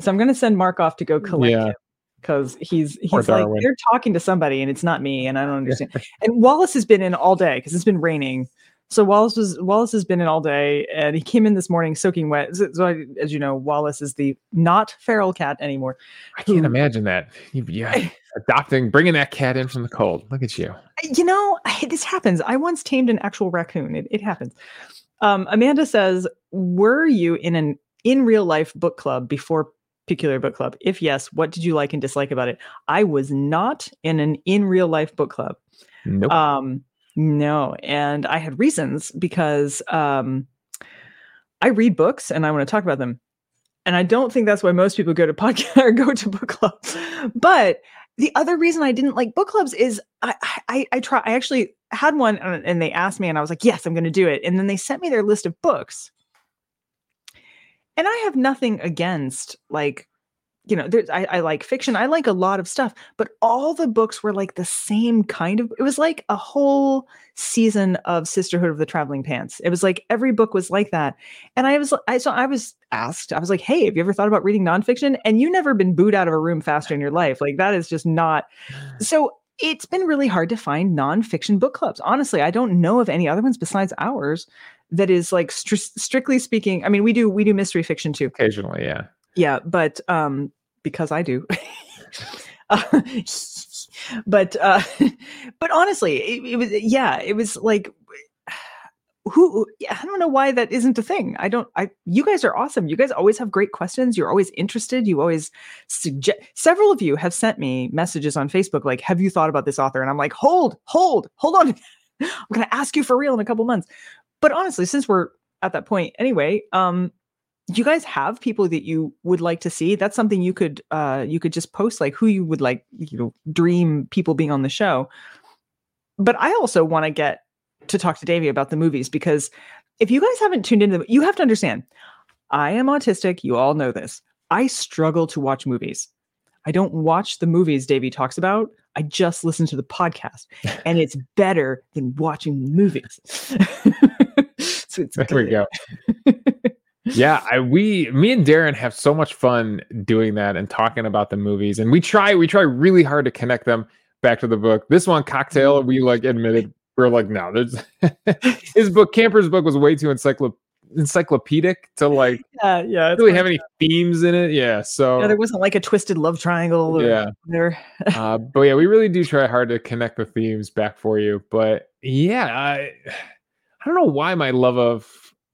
So I'm going to send Mark off to go collect Yeah. him because he's he's like they're talking to somebody and it's not me and I don't understand. and Wallace has been in all day because it's been raining. So Wallace was Wallace has been in all day and he came in this morning soaking wet. So, so I, as you know, Wallace is the not feral cat anymore. I can't imagine that. Yeah, adopting, bringing that cat in from the cold. Look at you. you know this happens i once tamed an actual raccoon it, it happens um amanda says were you in an in real life book club before Peculiar book club? If yes, what did you like and dislike about it? I was not in an in real life book club. Nope. Um, no, and I had reasons because um, I read books and I want to talk about them, and I don't think that's why most people go to podcast or go to book clubs. But the other reason I didn't like book clubs is I I, I try I actually had one and and they asked me and I was like yes I'm going to do it, and then they sent me their list of books, and I have nothing against like you know, there's I, I like fiction. I like a lot of stuff, but all the books were like the same kind of. It was like a whole season of Sisterhood of the Traveling Pants. It was like every book was like that, and I was I so I was asked. I was like, "Hey, have you ever thought about reading nonfiction?" And you never been booed out of a room faster in your life. Like that is just not. So it's been really hard to find nonfiction book clubs. Honestly, I don't know of any other ones besides ours that is like stri- strictly speaking. I mean, we do we do mystery fiction too. Occasionally, yeah. Yeah, but um, because I do. but uh, but honestly, it, it, was yeah, it was like who I don't know why that isn't a thing. I don't. I you guys are awesome. You guys always have great questions. You're always interested. You always suggest. Several of you have sent me messages on Facebook like, "Have you thought about this author?" And I'm like, "Hold, hold, hold on. I'm to ask you for real in a couple months." But honestly, since we're at that point anyway, um, you guys have people that you would like to see? That's something you could uh you could just post like who you would like you know dream people being on the show. But i also want to get to talk to davey about the movies because if you guys haven't tuned into them you have to understand i am autistic you all know this. I struggle to watch movies. I don't watch the movies davey talks about i just listen to the podcast and it's better than watching movies. So it's there good. we go. yeah, I, we, me and Darren have so much fun doing that and talking about the movies, and we try, we try really hard to connect them back to the book. This one, Cocktail, we like admitted we're like, no, there's his book, Camper's book, was way too encyclop- encyclopedic to like yeah yeah really have any themes in it. Yeah, so Yeah, there wasn't like a twisted love triangle. Or Yeah. There. uh, but yeah, we really do try hard to connect the themes back for you. But yeah, I, I don't know why my love of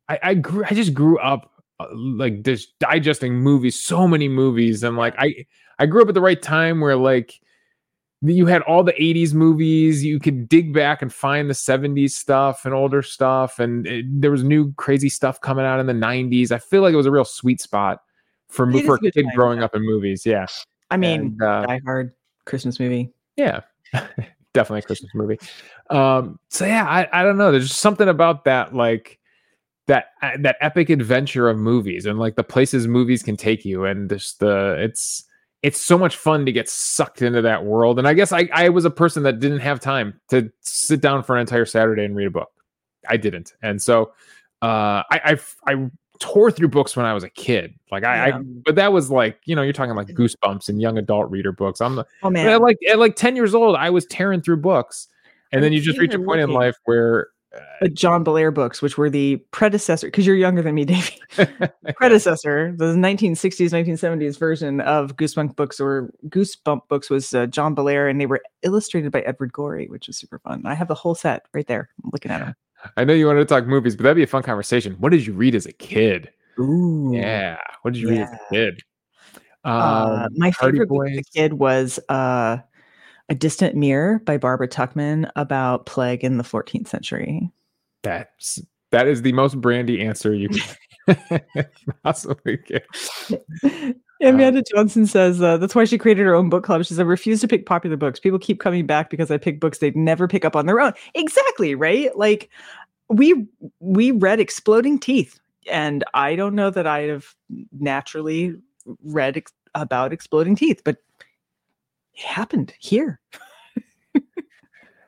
I, I grew I just grew up uh, like just digesting movies, so many movies, and like I I grew up at the right time where like you had all the 80s movies you could dig back and find the 70s stuff and older stuff and it, there was new crazy stuff coming out in the 90s i feel like it was a real sweet spot for, mo- for a kid growing up in movies yeah. I mean, And, uh, Die Hard Christmas movie. yeah definitely a christmas movie. Um so yeah i, I don't know there's just something about that like that uh, that epic adventure of movies and like the places movies can take you and just the it's it's so much fun to get sucked into that world and i guess i i was a person that didn't have time to sit down for an entire saturday and read a book i didn't and so uh i i, I tore through books when i was a kid like I, Yeah. I but that was like you know you're talking like goosebumps and young adult reader books i'm the Oh man. at like at like 10 years old, I was tearing through books. And then you just reach a point in life where the John Bellairs books, which were the predecessor, because you're younger than me, Davey. predecessor, the 1960s, 1970s version of Goosebump books or Goosebump books was uh, John Bellairs, and they were illustrated by Edward Gorey, which was super fun. I have the whole set right there. I'm looking at them. I know you wanted to talk movies, but that'd be a fun conversation. What did you read as a kid? Ooh. Yeah. What did you read as a kid? Uh, Um, my Hardy favorite book as a kid was uh, A Distant Mirror by Barbara Tuchman about plague in the 14th century. that's that is the most brandy answer you can possibly get. Amanda Johnson says uh, that's why she created her own book club. She says, I refuse to pick popular books. People keep coming back because I pick books they'd never pick up on their own. Exactly, right? Like we we read Exploding Teeth, and I don't know that I'd have naturally read ex- about Exploding Teeth, but it happened here.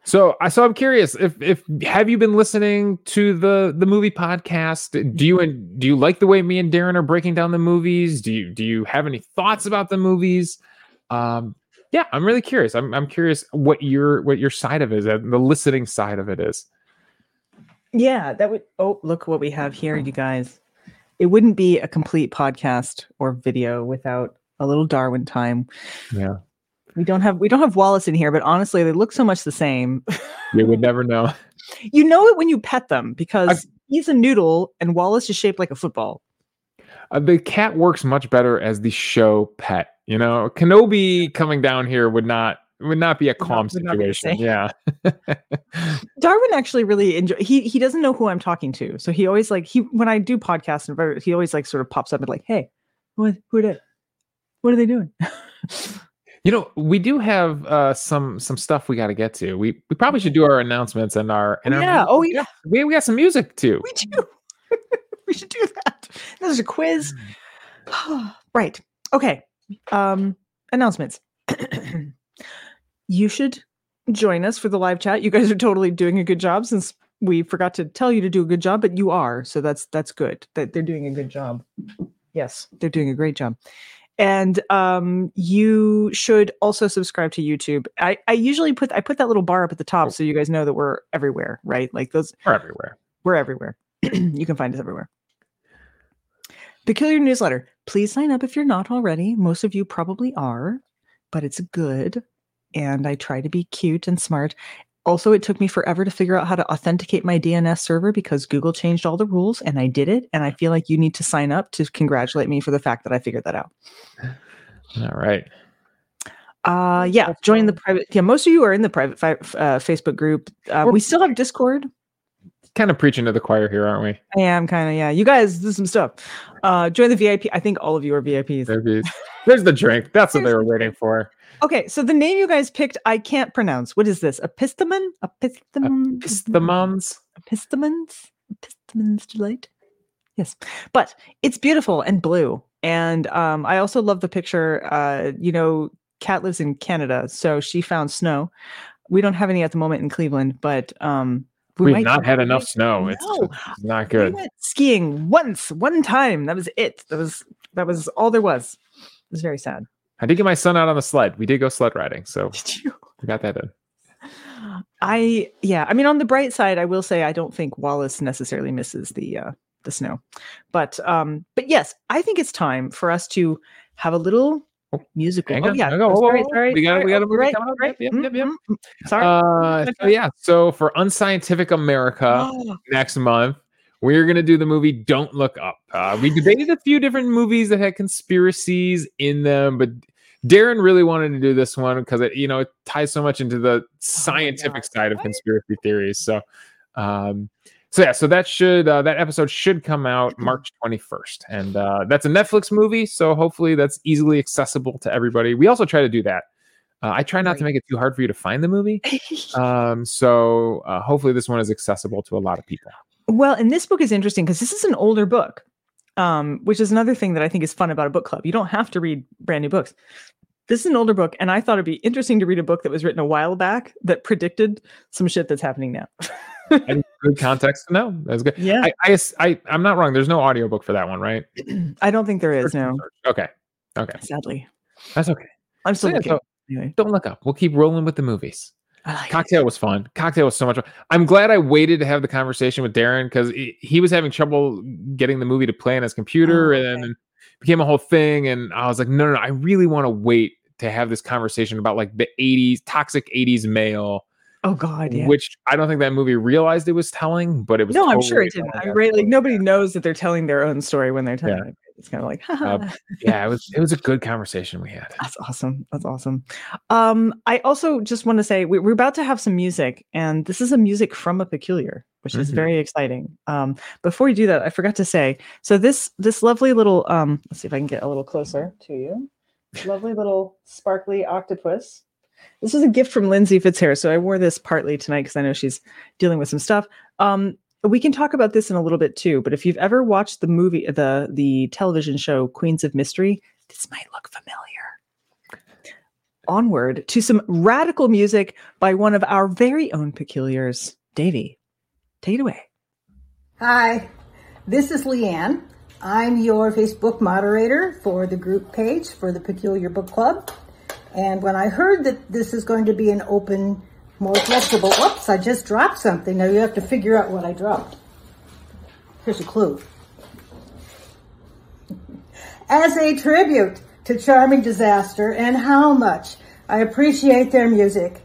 So I so I'm curious if if have you been listening to the the movie podcast? Do you and do you like the way me and Darren are breaking down the movies? Do you do you have any thoughts about the movies? Um yeah, I'm really curious. I'm I'm curious what your what your side of it is, uh, the listening side of it is. Yeah, that would. Oh, look what we have here, you guys. It wouldn't be a complete podcast or video without a little Darwin time. Yeah. We don't have we don't have Wallace in here, but honestly, they look so much the same. You would never know. you know it when you pet them because he's a noodle and Wallace is shaped like a football. uh, the cat works much better as the show pet. You know, Kenobi coming down here would not would not be a calm not- would not be situation. Yeah. Darwin actually really enjoy. He he doesn't know who I'm talking to, so he always like he when I do podcasts and he always like sort of pops up and like, hey, what who are they? What are they doing? You know, we do have uh, some some stuff we got to get to. We we probably should do our announcements and our and our yeah. Oh yeah. we we got some music too. We do. we should do that. There's a quiz. right. Okay. Um announcements. you should join us for the live chat. You guys are totally doing a good job since we forgot to tell you to do a good job, but you are. So that's that's good. That they're doing a good job. Yes, they're doing a great job. And um, you should also subscribe to YouTube. I, I usually put I put that little bar up at the top so you guys know that we're everywhere, right? Like those We're everywhere. we're everywhere. you can find us everywhere. Peculiar newsletter. Please sign up if you're not already. Most of you probably are, but it's good. And I try to be cute and smart. Also, it took me forever to figure out how to authenticate my DNS server because Google changed all the rules and I did it. And I feel like you need to sign up to congratulate me for the fact that I figured that out. All right. Uh, yeah, join the private. Yeah, most of you are in the private fi- uh, Facebook group. Uh, We're- we still have Discord. Kind of preaching to the choir here, aren't we? I am kind of yeah. You guys do some stuff. Uh, join the VIP. I think all of you are VIPs. There's, there's the drink. That's what they were waiting for. Okay, so the name you guys picked, I can't pronounce. What is this? Epistemon? Epistemon? Pistamons. Epistemons? Epistemon's delight. Yes, but it's beautiful and blue. And um, I also love the picture. Uh, you know, Kat lives in Canada, so she found snow. We don't have any at the moment in Cleveland, but um, we We've not had enough snow. It's, No. it's not We good. went skiing once, one time. That was it. That was that was all there was. It was very sad. I did get my son out on the sled. We did go sled riding, so Did you? we got that in. I yeah, I mean on the bright side, I will say I don't think Wallace necessarily misses the uh the snow. But um but yes, I think it's time for us to have a little musical. Oh, yeah, oh, Whoa, whoa, sorry, whoa. sorry, We got sorry. we got a Oh, movie right, coming up. right. Yep, yep, yep. mm, mm. Sorry. Uh, so yeah, so for Unscientific America Oh, next month, we're gonna do the movie Don't Look Up. Uh, we debated a few different movies that had conspiracies in them, but Darren really wanted to do this one because it, you know, it ties so much into the scientific side of conspiracy theories. So, um, so yeah, so that should uh, that episode should come out March 21st, and uh, that's a Netflix movie, so hopefully that's easily accessible to everybody. We also try to do that. Uh, I try not to make it too hard for you to find the movie. Um, so uh, hopefully this one is accessible to a lot of people. well, and this book is interesting because this is an older book. Um, which is another thing that I think is fun about a book club. You don't have to read brand new books. This is an older book, and I thought it'd be interesting to read a book that was written a while back that predicted some shit that's happening now. And good context to know. That's good. yeah, I, I, I, I'm not wrong. There's no audiobook for that one, right? I don't think there is. No, Okay. Okay. sadly, That's okay. I'm still So, yeah, so anyway, don't look up. We'll keep rolling with the movies. Like it. Cocktail was fun. Cocktail was so much fun. I'm glad I waited to have the conversation with Darren because he was having trouble getting the movie to play on his computer, Oh, and then it became a whole thing. And I was like, no, no, no, I really want to wait to have this conversation about like the 80s toxic 80s male, Oh God, yeah. which I don't think that movie realized it was telling, but it was. no, I'm sure it didn't. I really story. nobody knows that they're telling their own story when they're telling Yeah. it. It's kind of like, Uh, yeah, it was. It was a good conversation we had. That's awesome. That's awesome. Um, I also just want to say we, we're about to have some music, and this is a music from a peculiar, which is Mhm. very exciting. Um, before we do that, I forgot to say. So this this lovely little um, let's see if I can get a little closer to you. Lovely little sparkly octopus. This was a gift from Lindsey Fitzharris, so I wore this partly tonight because I know she's dealing with some stuff. Um, we can talk about this in a little bit too. But if you've ever watched the movie, the the television show Queens of Mystery, this might look familiar onward to some radical music by one of our very own peculiars, Davey. Take it away. Hi, this is Leanne. I'm your Facebook moderator for the group page for the Peculiar Book Club. And when I heard that this is going to be an open, more flexible, whoops, I just dropped something. Now you have to figure out what I dropped. Here's a clue. As a tribute to Charming Disaster and how much I appreciate their music,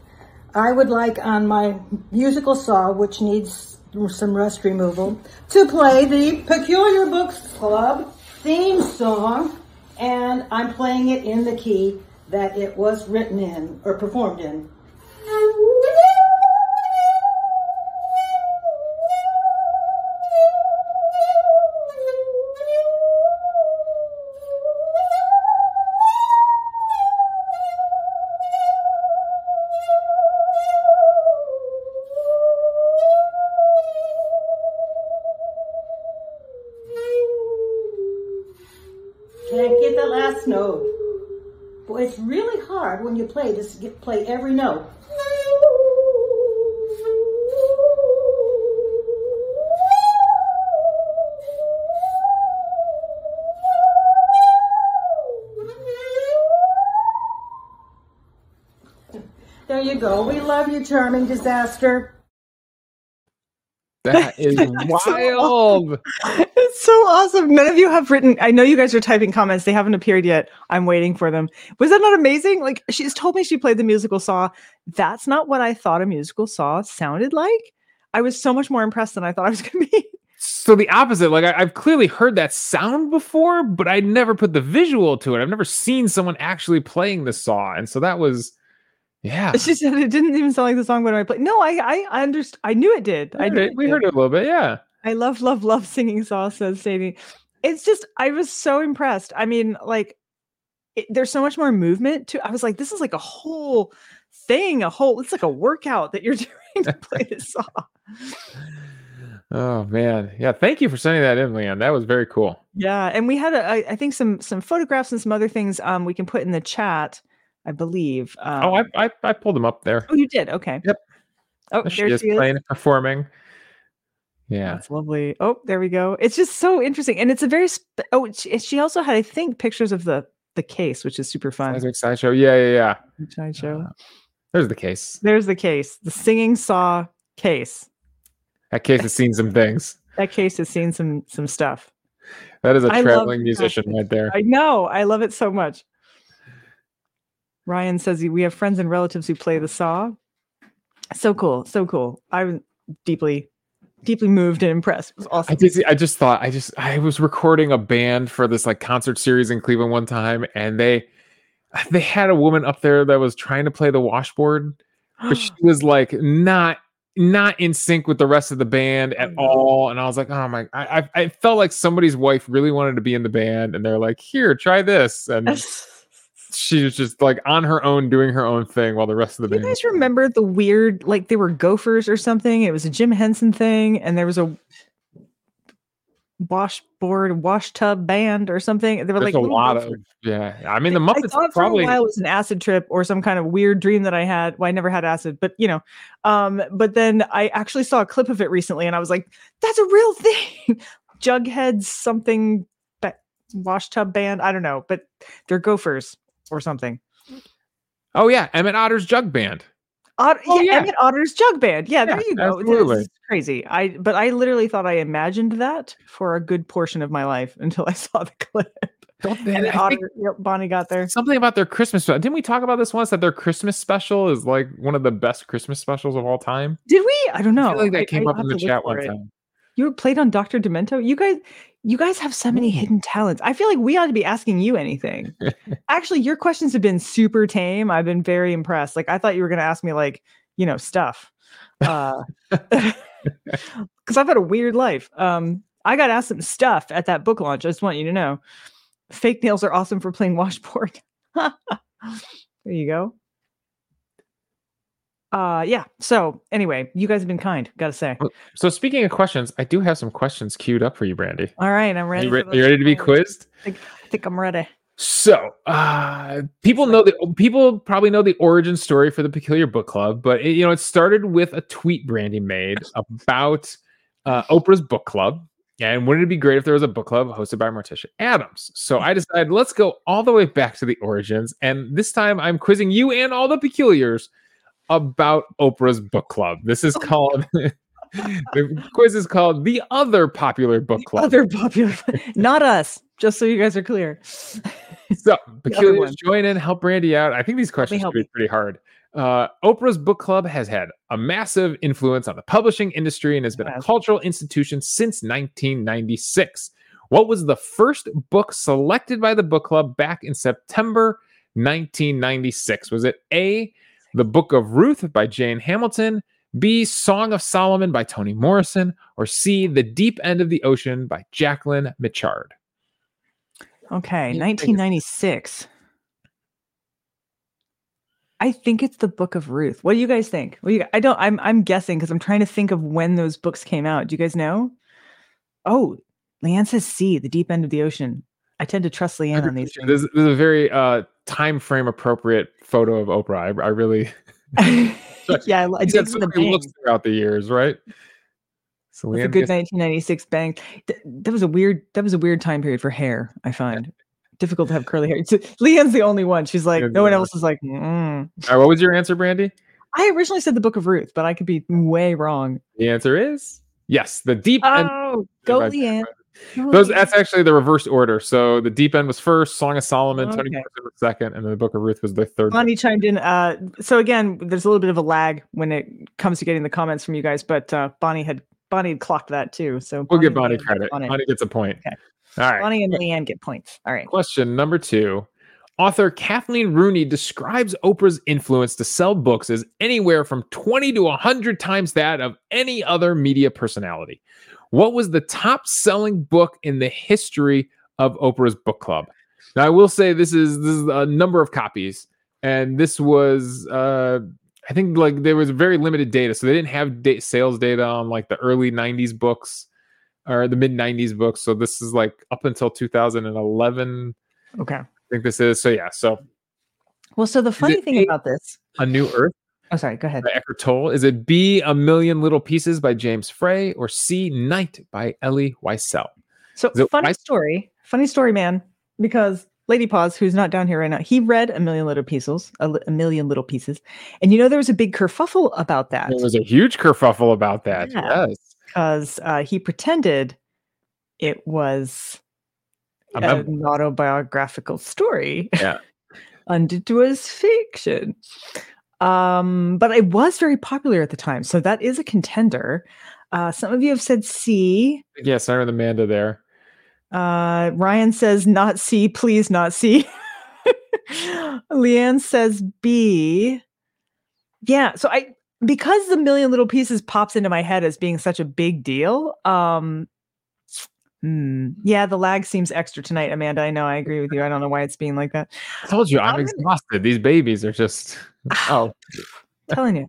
I would like on my musical saw, which needs some rust removal, to play the Peculiar Books Club theme song, and I'm playing it in the key that it was written in or performed in. Get, play every note. There you go. We love you, charming disaster. That is wild. Awesome. None of you have written. I know you guys are typing comments. They haven't appeared yet. I'm waiting for them. Was that not amazing? Like she's told me she played the musical Saw. That's not what I thought a musical Saw sounded like. I was so much more impressed than I thought I was going to be. so the opposite. Like I, I've clearly heard that sound before, but I never put the visual to it. I've never seen someone actually playing the saw, and so that was, yeah. She said it didn't even sound like the song when I played. No, I I I underst- I knew it did. I knew it. we heard it a little bit, yeah. I love, love, love singing salsa, Sadie. It's just, I was so impressed. I mean, like, it, there's so much more movement to I was like, this is like a whole thing, a whole, it's like a workout that you're doing to play this Saw. Oh man, yeah. Thank you for sending that in, Leanne. That was very cool. Yeah. And we had, a, I, I think, some some photographs and some other things um, we can put in the chat, I believe. Um, oh, I, I I pulled them up there. oh, you did? Okay. Yep. Oh, There she there is she is. playing, performing. Yeah. That's lovely. Oh, there we go. It's just so interesting, and it's a very. Sp- oh, she, she also had, I think, pictures of the the case, which is super fun. Seismic sideshow. Yeah, yeah, yeah. Sideshow. Uh, there's the case. There's the case, the singing saw case. That case has seen some things. That case has seen some some stuff. That is a I traveling musician right there. I know. I love it so much. Ryan says we have friends and relatives who play the saw. So cool. So cool. I'm deeply, deeply moved and impressed. It was I awesome. did. see- I just thought. I just. I was recording a band for this like concert series in Cleveland one time, and they they had a woman up there that was trying to play the washboard, but she was like not not in sync with the rest of the band at Oh, all. And I was like, oh my! I I I felt like somebody's wife really wanted to be in the band, and they're like, here, try this, and she was just like on her own doing her own thing while the rest of the Do you band. guys remember the weird, like they were gophers or something? It was a Jim Henson thing, and there was a washboard, wash tub band or something. They were There's like a lot of yeah. I mean, the I Muppets thought for probably a while it was an acid trip or some kind of weird dream that I had. Well, I never had acid, but you know. Um, but then I actually saw a clip of it recently, and I was like, "That's a real thing." Jughead's something, wash tub band. I don't know, but they're gophers or something. Oh yeah, Emmett Otter's Jug Band. Ot- Oh, yeah, yeah. Emmett Otter's jug band. Yeah, there Yeah, you go. Absolutely. It's crazy. I but I literally thought I imagined that for a good portion of my life until I saw the clip. Don't they? Otter, yep, Bonnie got there. something about their Christmas. Didn't we talk about this once? That their Christmas special is like one of the best Christmas specials of all time. Did we? I don't know. I feel like that I- came I'll up in the chat one it. time. You were played on Dr. Demento. You guys, you guys have so many hidden talents. I feel like we ought to be asking you anything. Actually, your questions have been super tame. I've been very impressed. Like I thought you were going to ask me like, you know, stuff. Uh, because I've had a weird life. Um, I got asked some stuff at that book launch. I just want you to know. Fake nails are awesome for playing washboard. there you go. Uh yeah. So anyway, you guys have been kind, gotta say. So speaking of questions, I do have some questions queued up for you, Brandy. All right, I'm ready. you, re- you ready to be quizzed? I think I'm ready. So, uh, people know that people probably know the origin story for the Peculiar Book Club, but it, you know it started with a tweet Brandy made about uh, Oprah's book club, and wouldn't it be great if there was a book club hosted by Morticia Addams? So I decided let's go all the way back to the origins, and this time I'm quizzing you and all the Peculiars about Oprah's book club. This is called the quiz is called the other popular book club. Other popular, not us. Just so you guys are clear. So, peculiars, join in, help Brandy out. I think these questions should be pretty hard. Uh, Oprah's book club has had a massive influence on the publishing industry and has been a cultural institution since 1996. What was the first book selected by the book club back in September 1996? Was it A, The Book of Ruth by Jane Hamilton, B, Song of Solomon by Toni Morrison, or C, The Deep End of the Ocean by Jacqueline Mitchard? Okay, You think it's- 1996. I think it's the Book of Ruth. What do you guys think? What do you, I don't. I'm I'm guessing because I'm trying to think of when those books came out. Do you guys know? Oh, Leanne says C, the deep end of the ocean. I tend to trust Leanne on these This, this is a very uh, time frame appropriate photo of Oprah. I, I really yeah, I, I She's dig had for so the looks throughout the years, right? So That's a good gets- 1996 bang. Th- that was a weird. That was a weird time period for hair. I find difficult to have curly hair. So, Leanne's the only one. She's like, Leanne's no one else is like. Mm. All right, what was your answer, Brandy? I originally said the Book of Ruth, but I could be way wrong. The answer is yes. The deep. Oh, go by- Leanne. Those that's actually the reverse order. So the deep end was first, Song of Solomon, Toni Okay. Morrison was second, and then the Book of Ruth was the third. Bonnie chimed in. Uh, so again, there's a little bit of a lag when it comes to getting the comments from you guys, but uh, Bonnie had Bonnie had clocked that too. So We'll give and Bonnie credit. on it. Bonnie gets a point. Okay. All right. Bonnie and Leanne get points. All right. Question number two. Author Kathleen Rooney describes Oprah's influence to sell books as anywhere from 20 to 100 times that of any other media personality. What was the top selling book in the history of Oprah's book club? Now, I will say this is this is a number of copies, and this was uh, I think like there was very limited data, so they didn't have da- sales data on like the early '90s books or the mid '90s books. So this is like up until 2011. Okay. I think this is so. Yeah. So Well, so the funny thing about this. a new Earth Oh, sorry. Go ahead. by Eckhart Tolle. Is it B, A Million Little Pieces by James Frey, or C, Night by Elie Wiesel? So funny I- story. Funny story, man. Because Lady Paws, who's not down here right now, he read a million little pieces, a, li- a million little pieces, and you know there was a big kerfuffle about that. There was a huge kerfuffle about that. Yeah. Yes. because uh, he pretended it was A an mem- autobiographical story. Yeah. and it was fiction. Um, but it was very popular at the time, so that is a contender. Uh, some of you have said C. Yes, I remember Amanda there. Uh, Ryan says not C, please not C. Leanne says B. Yeah, so I because the million little pieces pops into my head as being such a big deal. Um hmm, yeah, the lag seems extra tonight, Amanda. I know, I agree with you. I don't know why it's being like that. I told you, I'm I'm gonna- exhausted. These babies are just. Oh, telling you.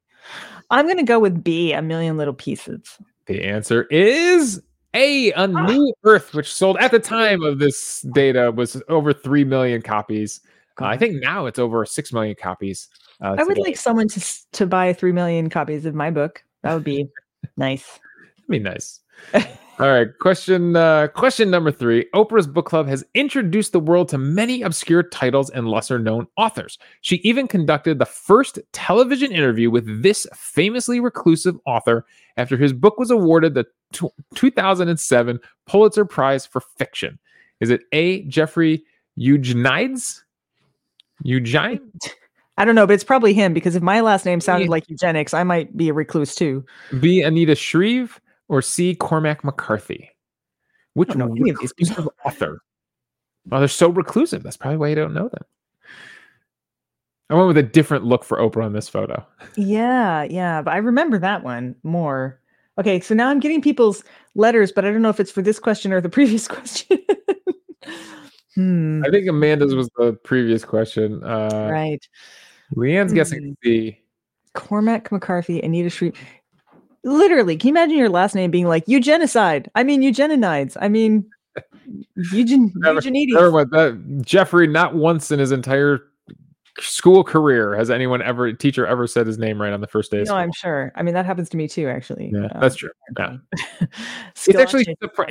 I'm gonna go with B, a million little pieces. the answer is A, A New Earth, which sold at the time of this data was over 3 million copies. Uh, I think now it's over 6 million copies. Uh, I would today. like someone to to buy three million copies of my book. That would be nice. That'd be nice. All right, question uh, question number three. Oprah's book club has introduced the world to many obscure titles and lesser known authors. She even conducted the first television interview with this famously reclusive author after his book was awarded the tw 2007 Pulitzer Prize for Fiction. Is it A. Jeffrey Eugenides? Eugene? I don't know, but it's probably him because if my last name sounded like eugenics, I might be a recluse too. B. Anita Shreve? Or C. Cormac McCarthy? Which don't know any of author? Well, they're so reclusive. That's probably why you don't know them. I went with a different look for Oprah on this photo. Yeah, yeah, but I remember that one more. Okay, so now I'm getting people's letters, but I don't know if it's for this question or the previous question. hmm. I think Amanda's was the previous question. Uh, Right. Leanne's guessing C. Cormac McCarthy, Anita Shreve. Literally, can you imagine your last name being like eugenicide? I mean eugeninides. I mean eugen Never- eugenides. Never mind that. Jeffrey, not once in his entire school career has anyone ever teacher ever said his name right on the first day. No, school. I'm sure. I mean that happens to me too, actually. Yeah, Um, that's true. Yeah. It's actually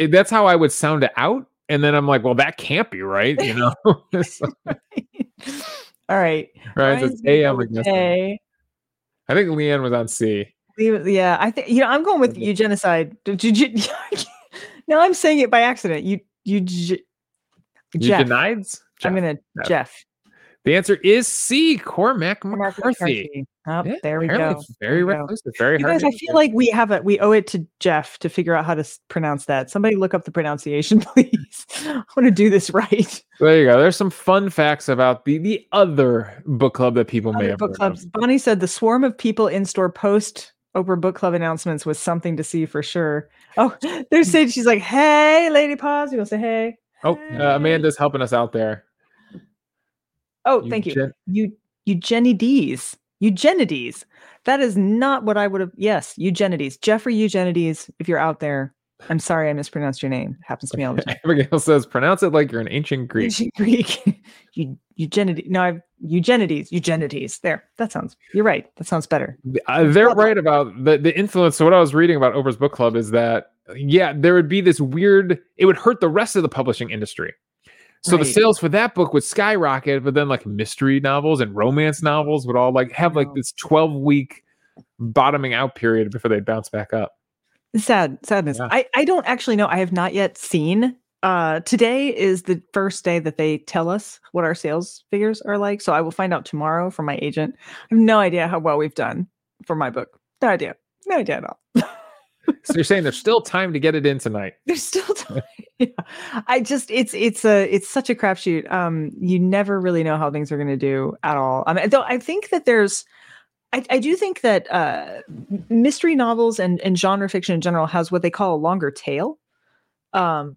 that's how I would sound it out, and then I'm like, well, that can't be right, you know. So- All right. right? So Ryan's it's gonna A. go I'm with guessing. A. I think Leanne was on C. Yeah, I think you know. I'm going with eugenicide. Did you- you- now I'm saying it by accident. You, you, Jeff. Eugenides? I'm gonna Jeff. Jeff. The answer is C. Cormac McCarthy. Oh, Yeah, there we go. very There we go. reclusive, very You hard. guys, I feel like we have it. We owe it to Jeff to figure out how to pronounce that. Somebody look up the pronunciation, please. I want to do this right. There you go. There's some fun facts about the the other book club that people may have book heard of. clubs. Bonnie said the swarm of people in store post Oprah book club announcements was something to see for sure. Oh, there's Sage. She's like, "Hey, Lady Paws." You want to say hey? Oh, uh, Amanda's helping us out there. Oh, thank you. Eugen- You Eugenides. Eugenides. That is not what I would have. Yes, Eugenides. Jeffrey Eugenides. If you're out there, I'm sorry I mispronounced your name. It happens to me all the time. Abigail says, pronounce it like you're an ancient Greek. Ancient Greek. Eu- Eugenides. No, I've Eugenides. Eugenides. There. That sounds. You're right. That sounds better. Uh, they're Well- right about the, the influence. So what I was reading about Oprah's book club is that, yeah, there would be this weird, it would hurt the rest of the publishing industry. So the sales for that book would skyrocket, but then like mystery novels and romance novels would all like have like this 12 week bottoming out period before they'd bounce back up. Sad sadness. Yeah. I I don't actually know. I have not yet seen. Uh, today is the first day that they tell us what our sales figures are like. So I will find out tomorrow from my agent. I have no idea how well we've done for my book. No idea. No idea at all. So you're saying there's still time to get it in tonight. There's still time. Yeah. I just it's it's a it's such a crapshoot. Um, you never really know how things are going to do at all. I mean, though I think that there's, I, I do think that uh, mystery novels and and genre fiction in general has what they call a longer tail. Um,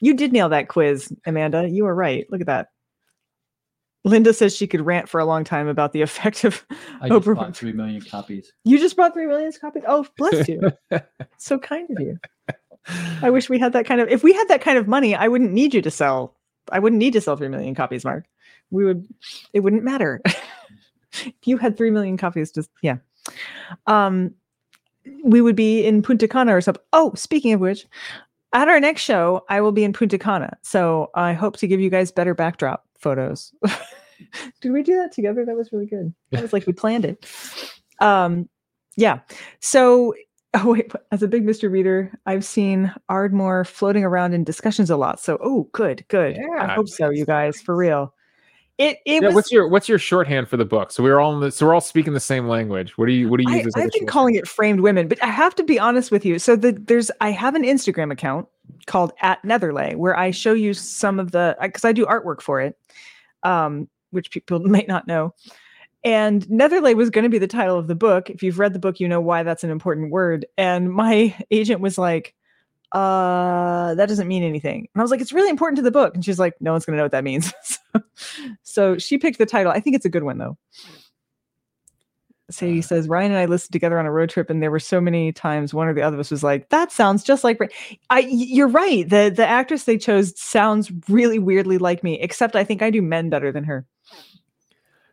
you did nail that quiz, Amanda. You were right. Look at that. Linda says she could rant for a long time about the effect of I just Oprah bought three million copies. You just bought three million copies. Oh, bless you. so kind of you. I wish we had that kind of. If we had that kind of money, I wouldn't need you to sell. I wouldn't need to sell three million copies, Mark. We would. It wouldn't matter. if you had three million copies, just yeah. Um, we would be in Punta Cana or something. Oh, speaking of which, at our next show, I will be in Punta Cana. So I hope to give you guys better backdrop photos. Did we do that together? That was really good. That was like we planned it. Um, yeah. So, oh wait, as a big mystery Reader, I've seen Ardmore floating around in discussions a lot. So, oh, good, good. I hope so, you guys, for real. It it Yeah, was. what's your what's your shorthand for the book? So we're all in the, so we're all speaking the same language. What do you what do you I, use as I've been calling it framed women, but I have to be honest with you. So the, there's I have an Instagram account called at Netherlay where I show you some of the because I do artwork for it, um, which people might not know. And Netherlay was going to be the title of the book. If you've read the book, you know why that's an important word. And my agent was like, uh, that doesn't mean anything. And I was like, it's really important to the book. And she's like, no one's going to know what that means. so, so she picked the title. I think it's a good one, though. Sadie says Ryan and I listened together on a road trip, and there were so many times one or the other of us was like, "That sounds just like." Ra-" I, you're right. the The actress they chose sounds really weirdly like me, except I think I do men better than her.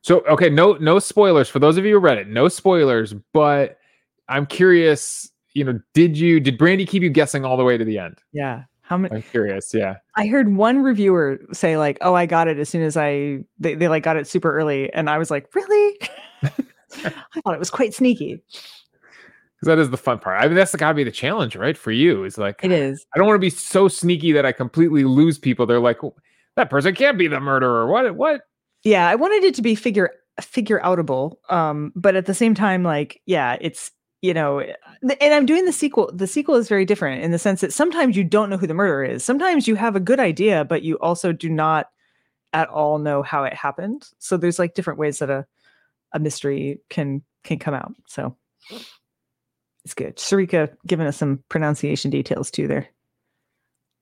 So okay, no no spoilers for those of you who read it. No spoilers, but I'm curious. You know, did you did Brandy keep you guessing all the way to the end? Yeah. How many? I'm curious. Yeah. I heard one reviewer say like, "Oh, I got it as soon as I they, they like got it super early," and I was like, "Really?" I thought it was quite sneaky. Because that is the fun part. I mean, that's got to be the challenge, right? For you, is like It is. I don't want to be so sneaky that I completely lose people. They're like, "Oh, that person can't be the murderer. What? What? Yeah, I wanted it to be figure figure outable. Um, but at the same time, like, yeah, it's you know, eh, and I'm doing the sequel. The sequel is very different in the sense that sometimes you don't know who the murderer is. Sometimes you have a good idea, but you also do not at all know how it happened. So there's like different ways that a a mystery can can come out. So it's good. Sarika giving us some pronunciation details too there.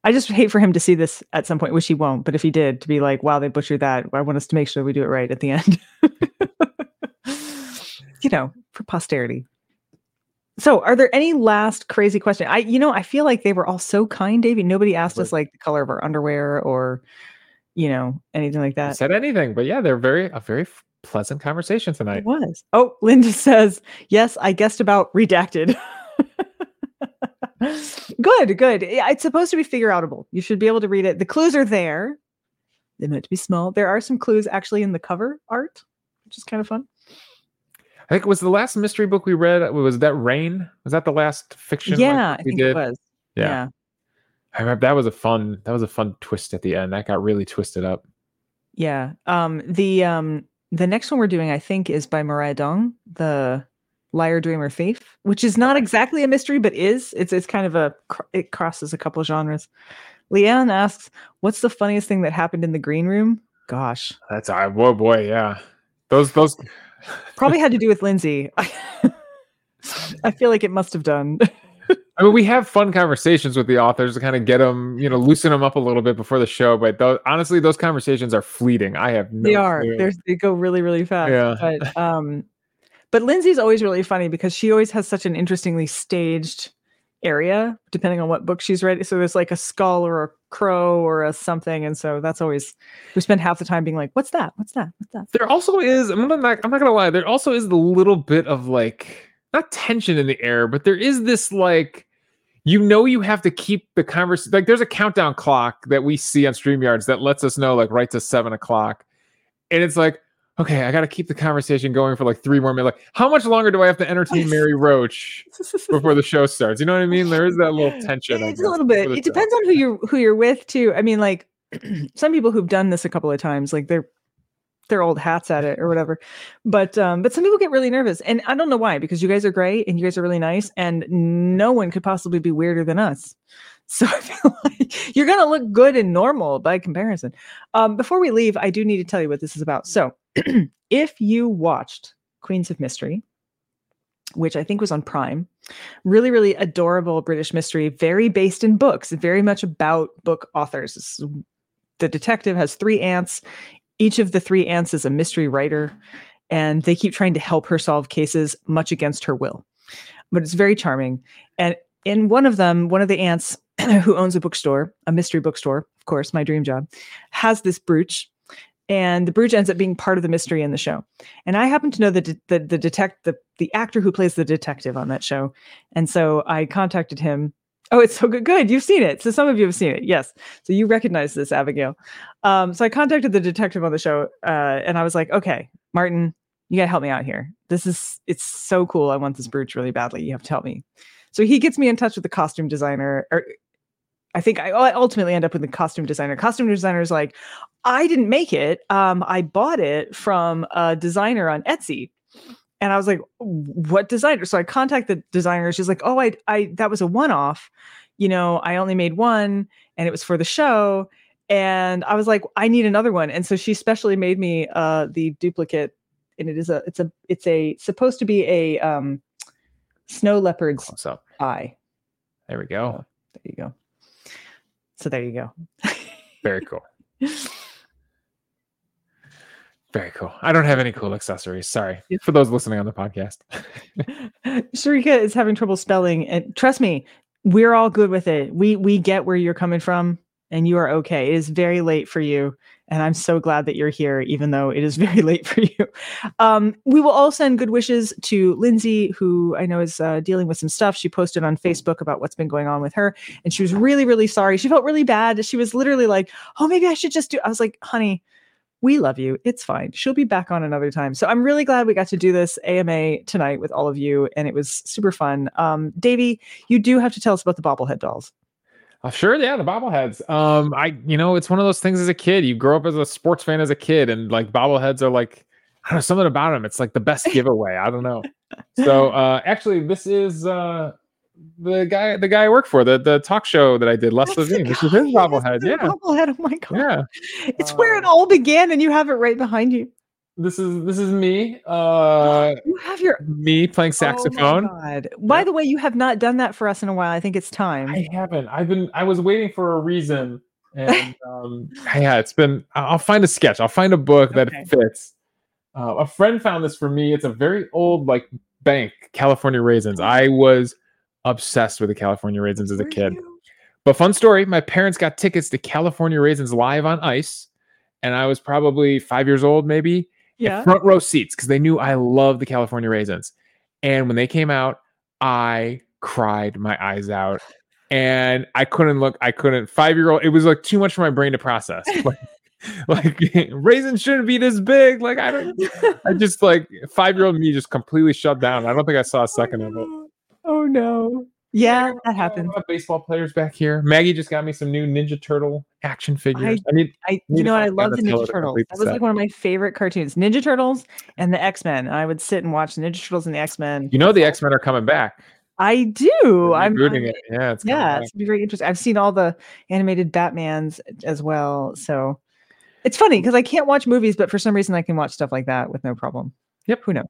I just hate for him to see this at some point, which he won't. But if he did, to be like, "Wow, they butchered that," I want us to make sure we do it right at the end. you know, for posterity. So, are there any last crazy question? I, you know, I feel like they were all so kind, Davey. Nobody asked us like the color of our underwear or, you know, anything like that. said anything? But yeah, they're very a very pleasant conversation tonight. It was. Oh, Linda says, yes, I guessed about redacted. good, good. It's supposed to be figure outable. You should be able to read it. The clues are there. They meant to be small. There are some clues actually in the cover art, which is kind of fun. I think it was the last mystery book we read. Was that Rain? Was that the last fiction? yeah, I think did? it was. Yeah. yeah. I remember that was a fun. That was a fun twist at the end. That got really twisted up. Yeah. Um, the um the next one we're doing, I think, is by Maria Dong, the liar, dreamer, thief, which is not exactly a mystery, but is. It's it's kind of a it crosses a couple of genres. Leanne asks, "What's the funniest thing that happened in the green room?" Gosh, That's I whoa boy, yeah. Those those probably had to do with Lindsey. I feel like it must have done. I mean, we have fun conversations with the authors to kind of get them, you know, loosen them up a little bit before the show. But those, honestly, those conversations are fleeting. I have no they are. they go really, really fast. Yeah. But um, but Lindsey's always really funny because she always has such an interestingly staged area, depending on what book she's read. So there's like a skull or a crow or a something, and so that's always we spend half the time being like, "What's that? What's that? What's that?" There also is. I'm not. I'm not gonna lie. There also is the little bit of like not tension in the air, but there is this like. You know, you have to keep the conversation. Like, there's a countdown clock that we see on StreamYards that lets us know, like, right to seven o'clock. And it's like, okay, I got to keep the conversation going for like three more minutes. Like, how much longer do I have to entertain Mary Roach before the show starts? You know what I mean? There is that little tension. It's a little bit. It show. depends on who you're who you're with too. I mean, like some people who've done this a couple of times, like they're they're old hats at it or whatever. But um, but some people get really nervous, and I don't know why because you guys are great and you guys are really nice, and no one could possibly be weirder than us. So I feel like you're gonna look good and normal by comparison. Um, before we leave, I do need to tell you what this is about. So if you watched Queens of Mystery, which I think was on Prime. Really, really adorable British mystery, very based in books, very much about book authors. The detective has three aunts. Each of the three aunts is a mystery writer, and they keep trying to help her solve cases much against her will. But it's very charming. And in one of them, one of the aunts who owns a bookstore, a mystery bookstore, of course, my dream job, has this brooch. And the brooch ends up being part of the mystery in the show. And I happen to know the de- the the detect the the actor who plays the detective on that show, and so I contacted him. Oh, it's so good! Good, you've seen it. So some of you have seen it, yes. So you recognize this, Abigail. Um, so I contacted the detective on the show, uh, and I was like, "Okay, Martin, you gotta help me out here. This is it's so cool. I want this brooch really badly. You have to help me." So he gets me in touch with the costume designer, or I think I, ultimately end up with the costume designer. Costume designer is like, I didn't make it. Um, I bought it from a designer on Etsy. And I was like, what designer? So I contact the designer. She's like, oh, I, I, that was a one-off. You know, I only made one and it was for the show. And I was like, I need another one. And so she specially made me uh the duplicate. And it is a, it's a, it's a supposed to be a um snow leopard's eye. There we go. There you go. So there you go. Very cool. Very cool. I don't have any cool accessories. Sorry for those listening on the podcast. Sarika is having trouble spelling, and trust me, we're all good with it. We we get where you're coming from, and you are okay. It is very late for you, and I'm so glad that you're here, even though it is very late for you. Um, we will all send good wishes to Lindsey, who I know is uh, dealing with some stuff. She posted on Facebook about what's been going on with her, and she was really really sorry. She felt really bad. She was literally like, "Oh, maybe I should just do." I was like, "Honey." we love you. It's fine. She'll be back on another time. So I'm really glad we got to do this AMA tonight with all of you, and it was super fun. Um, Davey, you do have to tell us about the bobblehead dolls. Uh, sure, yeah, the bobbleheads. Um, I, you know, it's one of those things as a kid. You grow up as a sports fan as a kid, and like bobbleheads are like, I don't know, something about them. It's like the best giveaway. I don't know. So, uh, actually, this is uh the guy, the guy I work for, the the talk show that I did, Les Levine. This is his bobblehead. Yeah, bobblehead. Oh my god, yeah. it's where it Uh, all began, and you have it right behind you. This is this is me. Uh, You have your me playing saxophone. Oh my god. By Yeah. the way, you have not done that for us in a while. I think it's time. I haven't. I've been. I was waiting for a reason, and um, yeah, it's been. I'll find a sketch. I'll find a book that Okay. fits. Uh, a friend found this for me. It's a very old like bank, California raisins. I was obsessed with the California raisins as a kid. But fun story: my parents got tickets to California raisins live on ice, and I was probably five years old, maybe. Yeah. front row seats because they knew I love the California raisins. And when they came out, I cried my eyes out. And I couldn't look, I couldn't five year old, it was like too much for my brain to process. Like, like raisins shouldn't be this big. Like I don't I just like five year old me just completely shut down. I don't think I saw a second of it. Oh no. Yeah, that happens. baseball players back here. Maggie just got me some new Ninja Turtle action figures. I, need I, Need you know what? I love the Ninja Turtles. That was set. like one of my favorite cartoons. Ninja Turtles and the X Men. I would sit and watch the Ninja Turtles and the X Men. you know the X Men are coming back. I do. I'm, rooting it. Yeah, it's yeah, it's be very interesting. I've seen all the animated Batmans as well, so it's funny because I can't watch movies, but for some reason I can watch stuff like that with no problem. Yep. Who knows?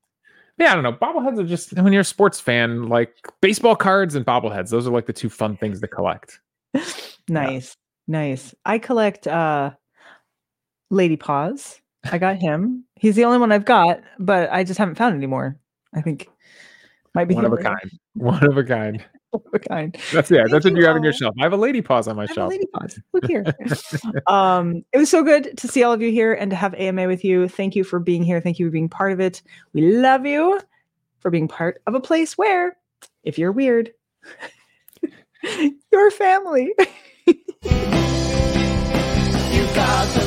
Yeah, I don't know. Bobbleheads are just when you're a sports fan, like baseball cards and bobbleheads. Those are like the two fun things to collect. Nice, nice. I collect uh Lady Paws. I got him. He's the only one I've got, but I just haven't found any more. I think might be One of a kind. One of a kind. One of a kind. That's yeah. Thank That's what you you have in your shelf. I have a lady paws on my I have a shelf. lady paws. Look here. um, it was so good to see all of you here and to have AMA with you. Thank you for being here. Thank you for being part of it. We love you for being part of a place where, if you're weird, you're family. You got the